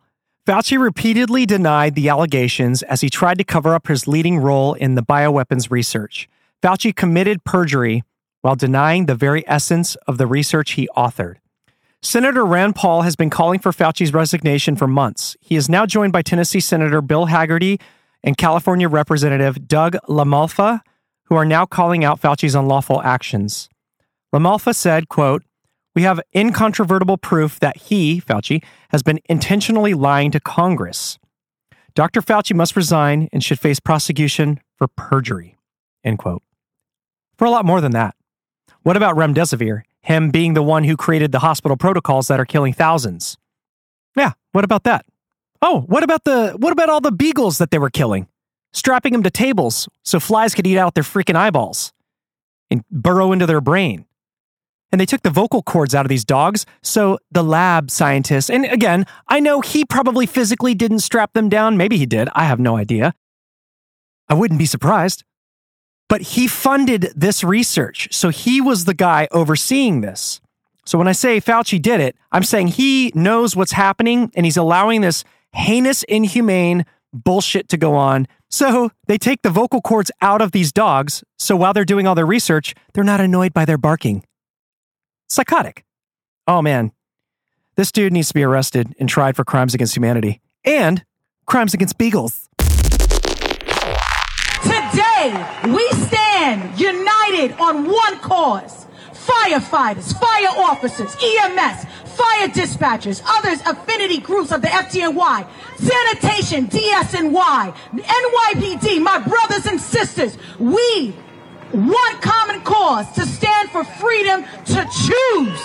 Fauci repeatedly denied the allegations as he tried to cover up his leading role in the bioweapons research. Fauci committed perjury while denying the very essence of the research he authored. Senator Rand Paul has been calling for Fauci's resignation for months. He is now joined by Tennessee Senator Bill Hagerty and California Representative Doug LaMalfa, who are now calling out Fauci's unlawful actions. LaMalfa said, quote, We have incontrovertible proof that he, Fauci, has been intentionally lying to Congress. Dr. Fauci must resign and should face prosecution for perjury. End quote. For a lot more than that. What about remdesivir? Him being the one who created the hospital protocols that are killing thousands. Yeah, what about that? Oh, what about the what about all the beagles that they were killing? Strapping them to tables so flies could eat out their freaking eyeballs and burrow into their brain. And they took the vocal cords out of these dogs, so the lab scientists, and again, I know he probably physically didn't strap them down. Maybe he did. I have no idea. I wouldn't be surprised. But he funded this research. So he was the guy overseeing this. So when I say Fauci did it, I'm saying he knows what's happening and he's allowing this heinous, inhumane bullshit to go on. So they take the vocal cords out of these dogs. So while they're doing all their research, they're not annoyed by their barking. Psychotic. Oh man. This dude needs to be arrested and tried for crimes against humanity and crimes against beagles. Today, we stand united on one cause. Firefighters, fire officers, EMS, fire dispatchers, others affinity groups of the FDNY, sanitation, DSNY, NYPD, my brothers and sisters, we one common cause to stand for freedom to choose.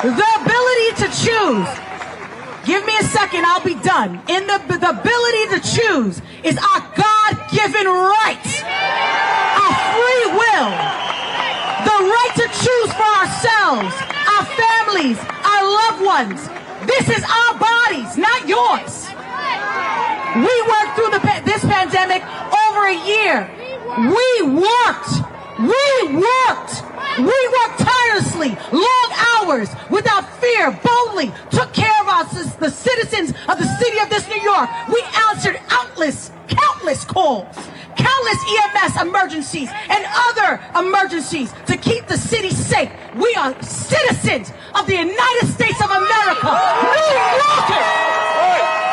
The ability to choose. Give me a second, I'll be done. In the, the ability to choose is our God given right, our free will. The right to choose for ourselves, our families, our loved ones. This is our bodies, not yours. We worked through the, this pandemic over a year. We worked. We worked. We worked tirelessly, long hours, without fear, boldly, took care of us, the citizens of the city of this New York. We answered countless, countless calls, countless EMS emergencies and other emergencies to keep the city safe. We are citizens of the United States of America. New Yorkers!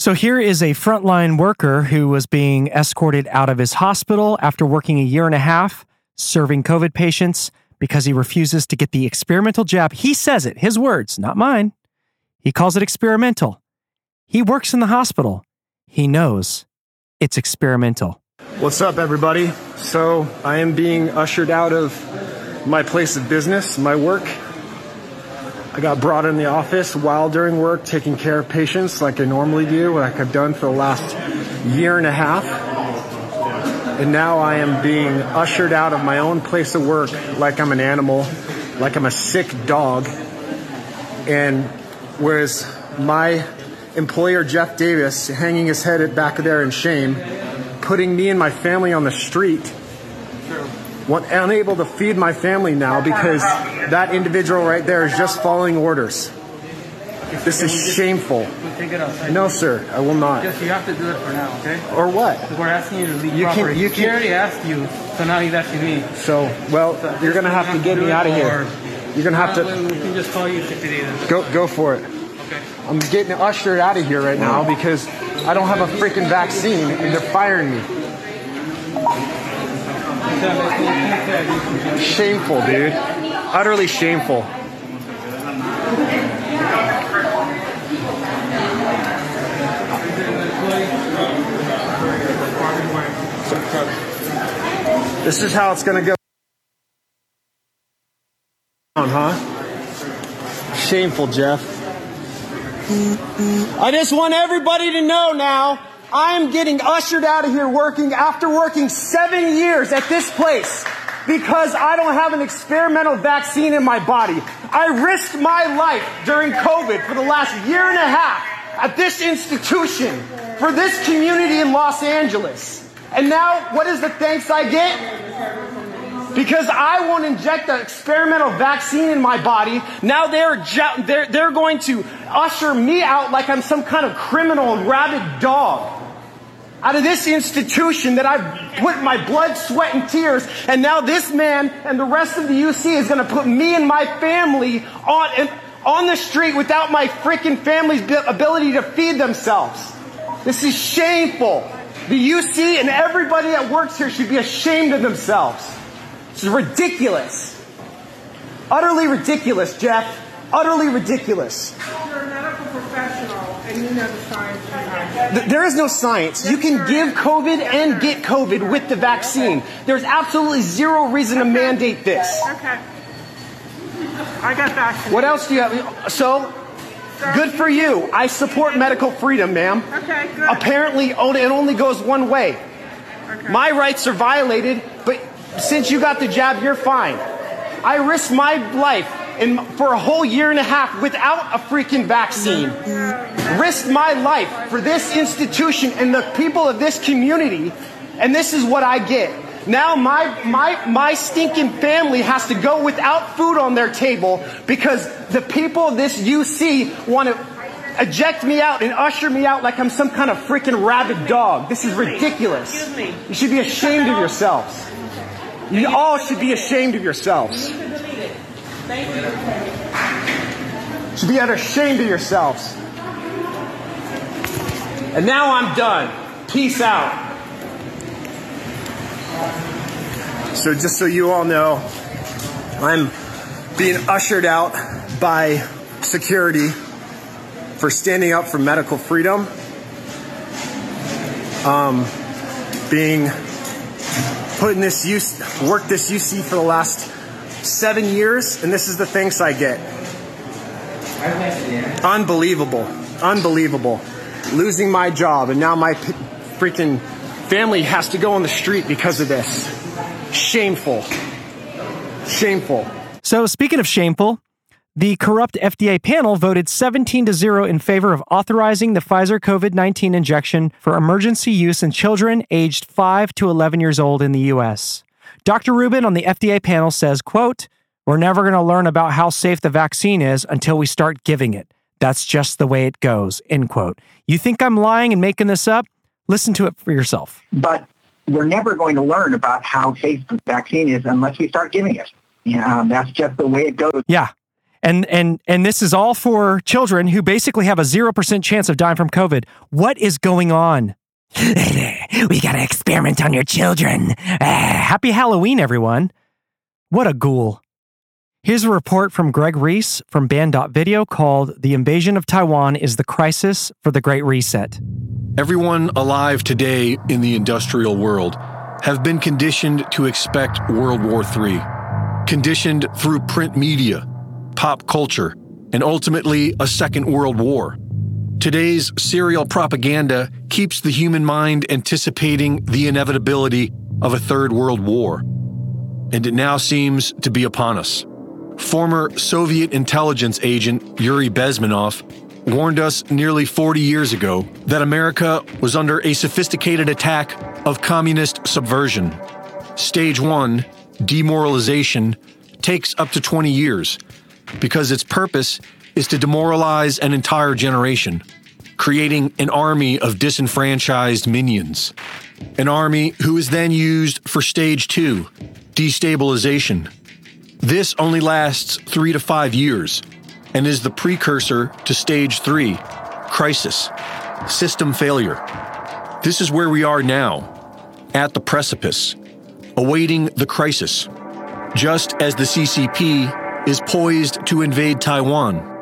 So here is a frontline worker who was being escorted out of his hospital after working a year and a half serving COVID patients because he refuses to get the experimental jab. He says it, his words, not mine. He calls it experimental. He works in the hospital. He knows it's experimental. What's up, everybody? So, I am being ushered out of my place of business, my work. I got brought in the office while during work, taking care of patients like I normally do, like I've done for the last year and a half. And now I am being ushered out of my own place of work like I'm an animal, like I'm a sick dog. And whereas my employer, Jeff Davis, hanging his head back there in shame, putting me and my family on the street, unable to feed my family now because that individual right there is just following orders. This is shameful. Take it outside. No, sir, I will not. Just you have to do it for now, okay? Or what? We're asking you to leave You can- property. you He can- already asked you, so now he's asking me. So, well, you're gonna have to get me out of here. You're gonna have to We can just call you go go for it. Okay. I'm getting ushered out of here right now because I don't have a freaking vaccine and they're firing me. Shameful, dude. Utterly shameful. This is how it's gonna go on, huh? Shameful, Jeff. I just want everybody to know now I'm getting ushered out of here working after working seven years at this place because I don't have an experimental vaccine in my body. I risked my life during COVID for the last year and a half at this institution for this community in Los Angeles. And now, what is the thanks I get? because I won't inject an experimental vaccine in my body. Now they're, they're, they're going to usher me out like I'm some kind of criminal rabid dog. Out of this institution that I've put my blood, sweat, and tears, and now this man and the rest of the UC is going to put me and my family on, on the street without my freaking family's ability to feed themselves. This is shameful. The UC and everybody that works here should be ashamed of themselves. This is ridiculous. Utterly ridiculous, Jeff. Utterly ridiculous. You're a medical professional and you know the science behind There is no science. You can give COVID and get COVID with the vaccine. There's absolutely zero reason to mandate this. Okay. I got vaccinated. What else do you have? So, good for you. I support medical freedom, ma'am. Okay, good. Apparently, it only goes one way. Okay. My rights are violated, but since you got the jab, you're fine. I risked my life in, for a whole year and a half without a freaking vaccine. Risked my life for this institution and the people of this community, and this is what I get. Now my, my, my stinking family has to go without food on their table because the people of this UC want to eject me out and usher me out like I'm some kind of freaking rabid dog. This is ridiculous. You should be ashamed of yourselves. You all should be ashamed of yourselves. Thank you. You should be ashamed of yourselves. And now I'm done. Peace out. So, just so you all know, I'm being ushered out by security for standing up for medical freedom. Um, being put in this use, worked this UC for the last seven years, and this is the thanks I get. Unbelievable. Unbelievable. Losing my job, and now my p- freaking family has to go on the street because of this. shameful. Shameful. So, speaking of shameful, the corrupt FDA panel voted 17 to 0 in favor of authorizing the Pfizer COVID 19 injection for emergency use in children aged 5 to 11 years old in the U.S. Dr. Rubin on the FDA panel says, quote, We're never going to learn about how safe the vaccine is until we start giving it. That's just the way it goes, end quote. You think I'm lying and making this up? Listen to it for yourself. But we're never going to learn about how safe the vaccine is unless we start giving it. Yeah, um, that's just the way it goes. Yeah. And and and this is all for children who basically have a 0% chance of dying from COVID. What is going on? we got to experiment on your children. Uh, happy Halloween everyone. What a ghoul. Here's a report from Greg Reese from Banned.video called The Invasion of Taiwan is the Crisis for the Great Reset. Everyone alive today in the industrial world have been conditioned to expect World War III, conditioned through print media, pop culture, and ultimately a Second World War. Today's serial propaganda keeps the human mind anticipating the inevitability of a Third World War. And it now seems to be upon us. Former Soviet intelligence agent Yuri Bezmenov warned us nearly 40 years ago that America was under a sophisticated attack of communist subversion. Stage one, demoralization, takes up to 20 years because its purpose is to demoralize an entire generation, creating an army of disenfranchised minions. An army who is then used for stage two, destabilization. This only lasts three to five years and is the precursor to stage three, crisis, system failure. This is where we are now, at the precipice, awaiting the crisis, just as the CCP is poised to invade Taiwan.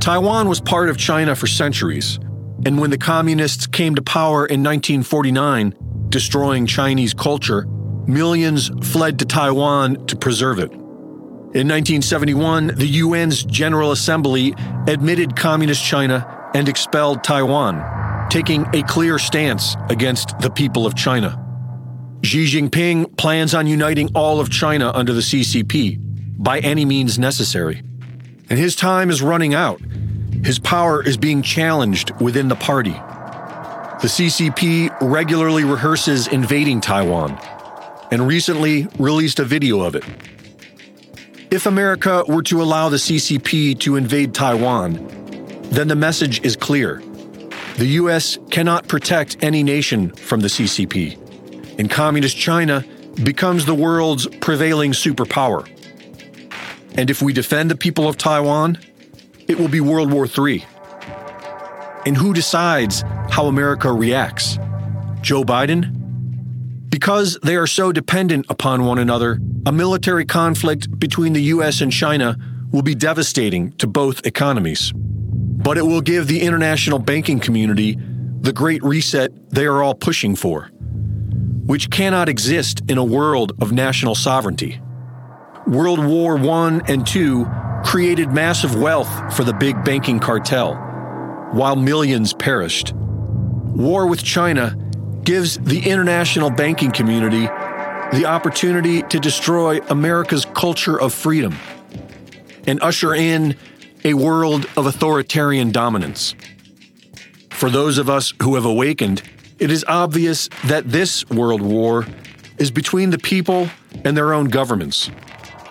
Taiwan was part of China for centuries, and when the communists came to power in 1949, destroying Chinese culture, millions fled to Taiwan to preserve it. In 1971, the UN's General Assembly admitted Communist China and expelled Taiwan, taking a clear stance against the people of China. Xi Jinping plans on uniting all of China under the CCP by any means necessary. And his time is running out. His power is being challenged within the party. The CCP regularly rehearses invading Taiwan and recently released a video of it. If America were to allow the CCP to invade Taiwan, then the message is clear. The U.S. cannot protect any nation from the CCP, and Communist China becomes the world's prevailing superpower. And if we defend the people of Taiwan, it will be World War III. And who decides how America reacts? Joe Biden? Because they are so dependent upon one another, a military conflict between the US and China will be devastating to both economies. But it will give the international banking community the great reset they are all pushing for, which cannot exist in a world of national sovereignty. World War I and II created massive wealth for the big banking cartel, while millions perished. War with China gives the international banking community the opportunity to destroy America's culture of freedom and usher in a world of authoritarian dominance. For those of us who have awakened, it is obvious that this world war is between the people and their own governments,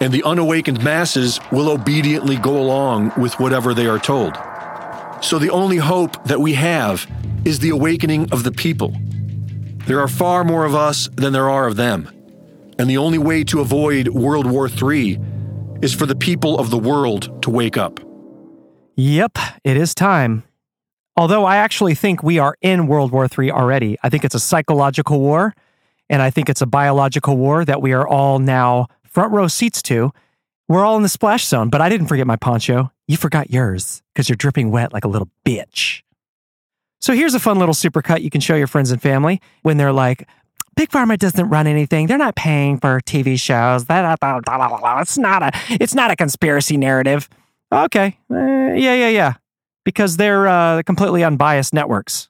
and the unawakened masses will obediently go along with whatever they are told. So the only hope that we have is the awakening of the people. There are far more of us than there are of them. And the only way to avoid World War III is for the people of the world to wake up. Yep, it is time. Although I actually think we are in World War III already. I think it's a psychological war, and I think it's a biological war that we are all now front row seats to. We're all in the splash zone, but I didn't forget my poncho. You forgot yours because you're dripping wet like a little bitch. So here's a fun little supercut you can show your friends and family when they're like, Big Pharma doesn't run anything. They're not paying for TV shows. It's not a it's not a conspiracy narrative. Okay, uh, yeah, yeah, yeah, because they're uh, completely unbiased networks.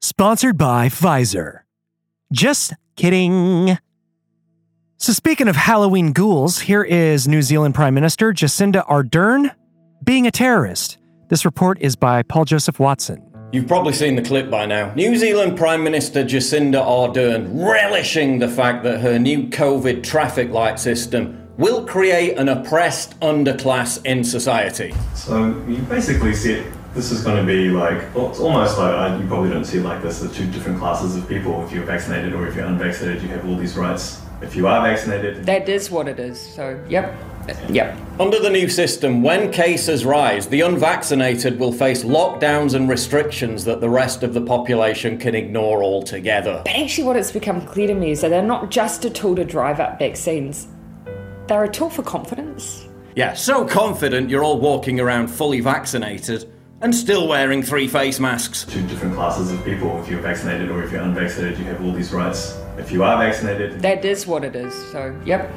sponsored by Pfizer. Just kidding. So, speaking of Halloween ghouls, here is New Zealand Prime Minister Jacinda Ardern being a terrorist. This report is by Paul Joseph Watson. You've probably seen the clip by now. New Zealand Prime Minister Jacinda Ardern relishing the fact that her new COVID traffic light system will create an oppressed underclass in society. So you basically said this is going to be like, well, it's almost like uh, you probably don't see it like this. The two different classes of people. If you're vaccinated or if you're unvaccinated, you have all these rights. If you are vaccinated, That is what it is. So, yep. Yep. Under the new system, when cases rise, the unvaccinated will face lockdowns and restrictions that the rest of the population can ignore altogether. But actually, what has become clear to me is that they're not just a tool to drive up vaccines, they're a tool for confidence. Yeah, so confident you're all walking around fully vaccinated and still wearing three face masks. two different classes of people. If you're vaccinated or if you're unvaccinated, you have all these rights. If you are vaccinated, That is what it is. So, yep.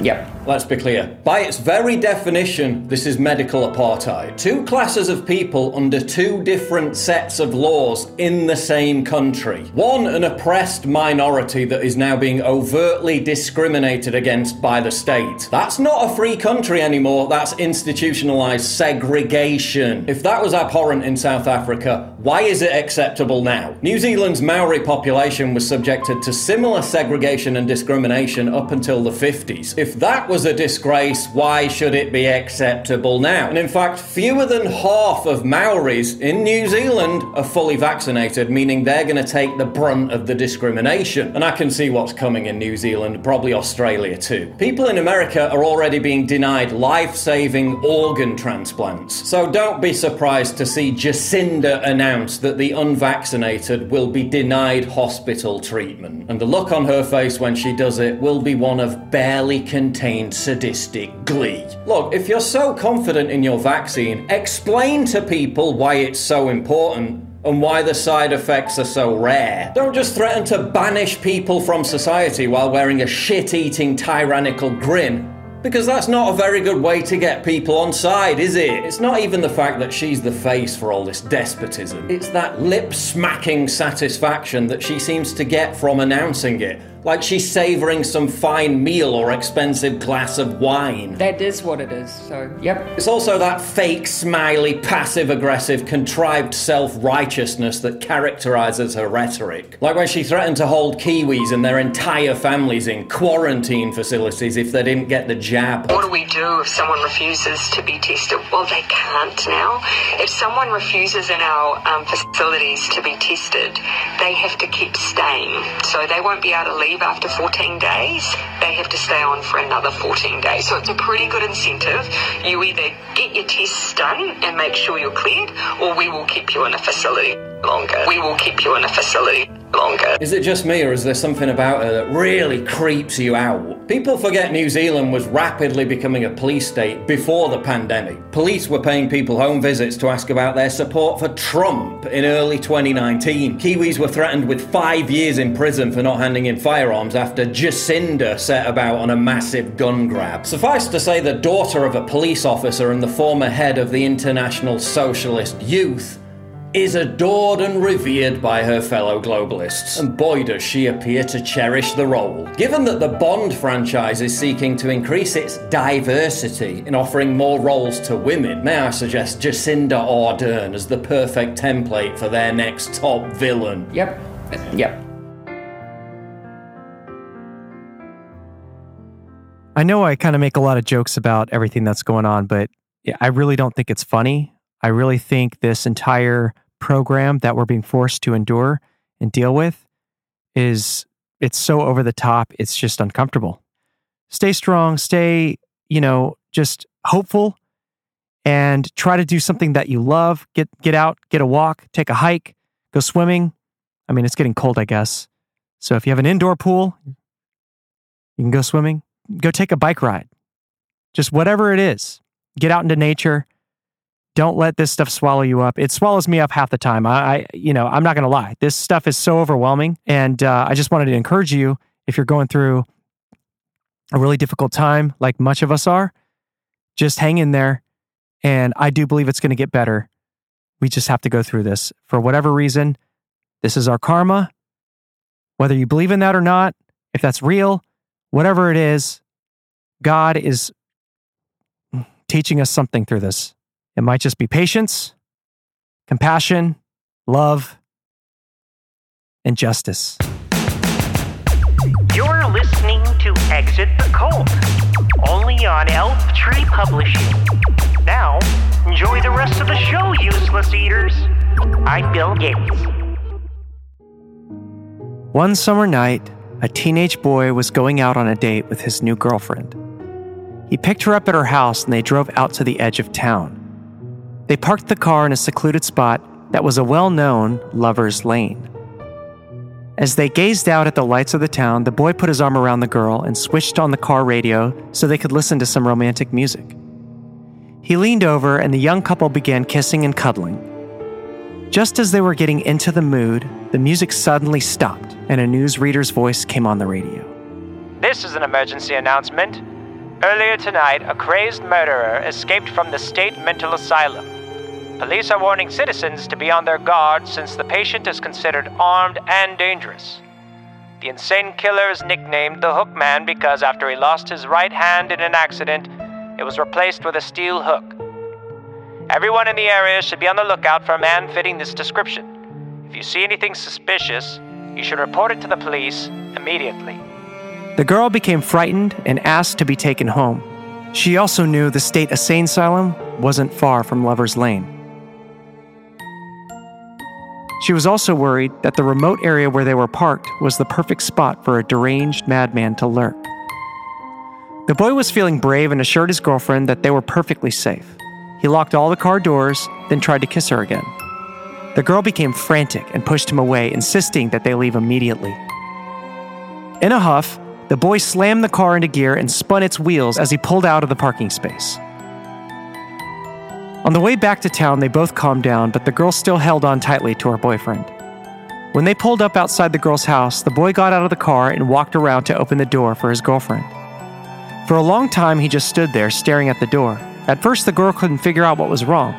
Yep. Let's be clear. By its very definition, this is medical apartheid. Two classes of people under two different sets of laws in the same country. One, an oppressed minority that is now being overtly discriminated against by the state. That's not a free country anymore, that's institutionalized segregation. If that was abhorrent in South Africa, why is it acceptable now? New Zealand's Maori population was subjected to similar segregation and discrimination up until the 50s. If that was a disgrace, why should it be acceptable now? And in fact, fewer than half of Maoris in New Zealand are fully vaccinated, meaning they're going to take the brunt of the discrimination. And I can see what's coming in New Zealand, probably Australia too. People in America are already being denied life saving organ transplants. So don't be surprised to see Jacinda announce that the unvaccinated will be denied hospital treatment. And the look on her face when she does it will be one of barely contained sadistic glee. Look, if you're so confident in your vaccine, explain to people why it's so important and why the side effects are so rare. Don't just threaten to banish people from society while wearing a shit eating tyrannical grin. Because that's not a very good way to get people on side, is it? It's not even the fact that she's the face for all this despotism. It's that lip smacking satisfaction that she seems to get from announcing it. Like she's savouring some fine meal or expensive glass of wine. That is what it is. So, yep. It's also that fake, smiley, passive aggressive, contrived self righteousness that characterises her rhetoric. Like when she threatened to hold Kiwis and their entire families in quarantine facilities if they didn't get the jab. What do we do if someone refuses to be tested? Well, they can't now. If someone refuses in our um, facilities to be tested, they have to keep staying. So they won't be able to leave after 14 days. They have to stay on for another 14 days. So it's a pretty good incentive. You either get your tests done and make sure you're cleared, or we will keep you in a facility longer. We will keep you in a facility longer. Is it just me, or is there something about her that really creeps you out? People forget New Zealand was rapidly becoming a police state before the pandemic. Police were paying people home visits to ask about their support for Trump in early 2019. Kiwis were threatened with five years in prison for not handing in firearms after Jacinda set about on a massive gun grab. Suffice to say, the daughter of a police officer and the former head of the International Socialist Youth is adored and revered by her fellow globalists, and boy does she appear to cherish the role. Given that the Bond franchise is seeking to increase its diversity in offering more roles to women, may I suggest Jacinda Ardern as the perfect template for their next top villain? Yep. Yep. I know I kind of make a lot of jokes about everything that's going on, but I really don't think it's funny. I really think this entire program that we're being forced to endure and deal with is it's so over the top, it's just uncomfortable. Stay strong, stay, you know, just hopeful and try to do something that you love. Get get out, get a walk, take a hike, go swimming. I mean, it's getting cold, I guess. So if you have an indoor pool, you can go swimming, go take a bike ride. Just whatever it is. Get out into nature. Don't let this stuff swallow you up. It swallows me up half the time. I, I you know, I'm not going to lie. This stuff is so overwhelming. And uh, I just wanted to encourage you if you're going through a really difficult time, like much of us are, just hang in there. And I do believe it's going to get better. We just have to go through this. For whatever reason, this is our karma. Whether you believe in that or not, if that's real, whatever it is, God is teaching us something through this. It might just be patience, compassion, love, and justice. You're listening to Exit the Cult, only on Elf Tree Publishing. Now, enjoy the rest of the show, useless eaters. I'm Bill Gates. One summer night, a teenage boy was going out on a date with his new girlfriend. He picked her up at her house and they drove out to the edge of town. They parked the car in a secluded spot that was a well known lover's lane. As they gazed out at the lights of the town, the boy put his arm around the girl and switched on the car radio so they could listen to some romantic music. He leaned over and the young couple began kissing and cuddling. Just as they were getting into the mood, the music suddenly stopped and a newsreader's voice came on the radio. This is an emergency announcement. Earlier tonight, a crazed murderer escaped from the state mental asylum. Police are warning citizens to be on their guard since the patient is considered armed and dangerous. The insane killer is nicknamed the Hook Man because after he lost his right hand in an accident, it was replaced with a steel hook. Everyone in the area should be on the lookout for a man fitting this description. If you see anything suspicious, you should report it to the police immediately. The girl became frightened and asked to be taken home. She also knew the state insane asylum wasn't far from Lover's Lane. She was also worried that the remote area where they were parked was the perfect spot for a deranged madman to lurk. The boy was feeling brave and assured his girlfriend that they were perfectly safe. He locked all the car doors, then tried to kiss her again. The girl became frantic and pushed him away, insisting that they leave immediately. In a huff, the boy slammed the car into gear and spun its wheels as he pulled out of the parking space. On the way back to town, they both calmed down, but the girl still held on tightly to her boyfriend. When they pulled up outside the girl's house, the boy got out of the car and walked around to open the door for his girlfriend. For a long time, he just stood there staring at the door. At first, the girl couldn't figure out what was wrong.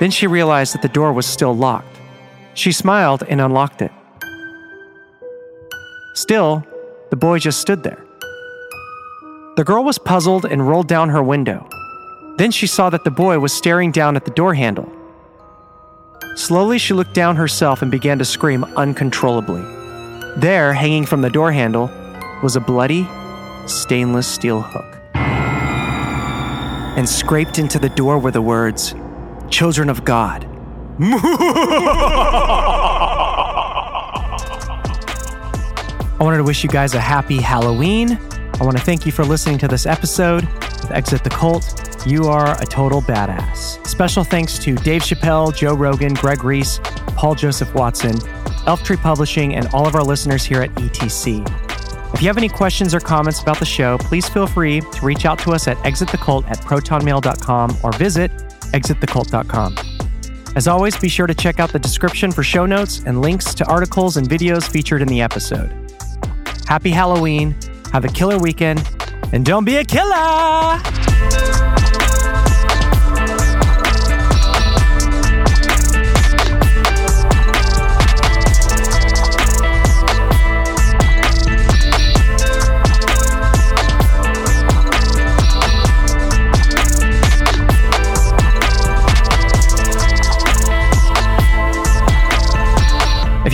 Then she realized that the door was still locked. She smiled and unlocked it. Still, the boy just stood there. The girl was puzzled and rolled down her window. Then she saw that the boy was staring down at the door handle. Slowly, she looked down herself and began to scream uncontrollably. There, hanging from the door handle, was a bloody, stainless steel hook and scraped into the door were the words, Children of God. I wanted to wish you guys a happy Halloween. I want to thank you for listening to this episode with Exit the Cult. You are a total badass. Special thanks to Dave Chappelle, Joe Rogan, Greg Reese, Paul Joseph Watson, Elf Tree Publishing, and all of our listeners here at ETC. If you have any questions or comments about the show, please feel free to reach out to us at exitthecult at protonmail.com or visit exitthecult.com. As always, be sure to check out the description for show notes and links to articles and videos featured in the episode. Happy Halloween, have a killer weekend, and don't be a killer!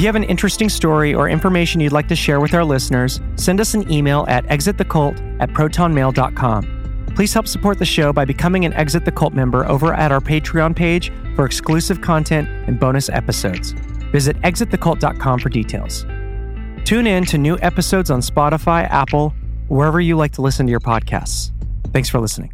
If you have an interesting story or information you'd like to share with our listeners, send us an email at exitthecult at protonmail.com. Please help support the show by becoming an Exit the Cult member over at our Patreon page for exclusive content and bonus episodes. Visit exitthecult.com for details. Tune in to new episodes on Spotify, Apple, wherever you like to listen to your podcasts. Thanks for listening.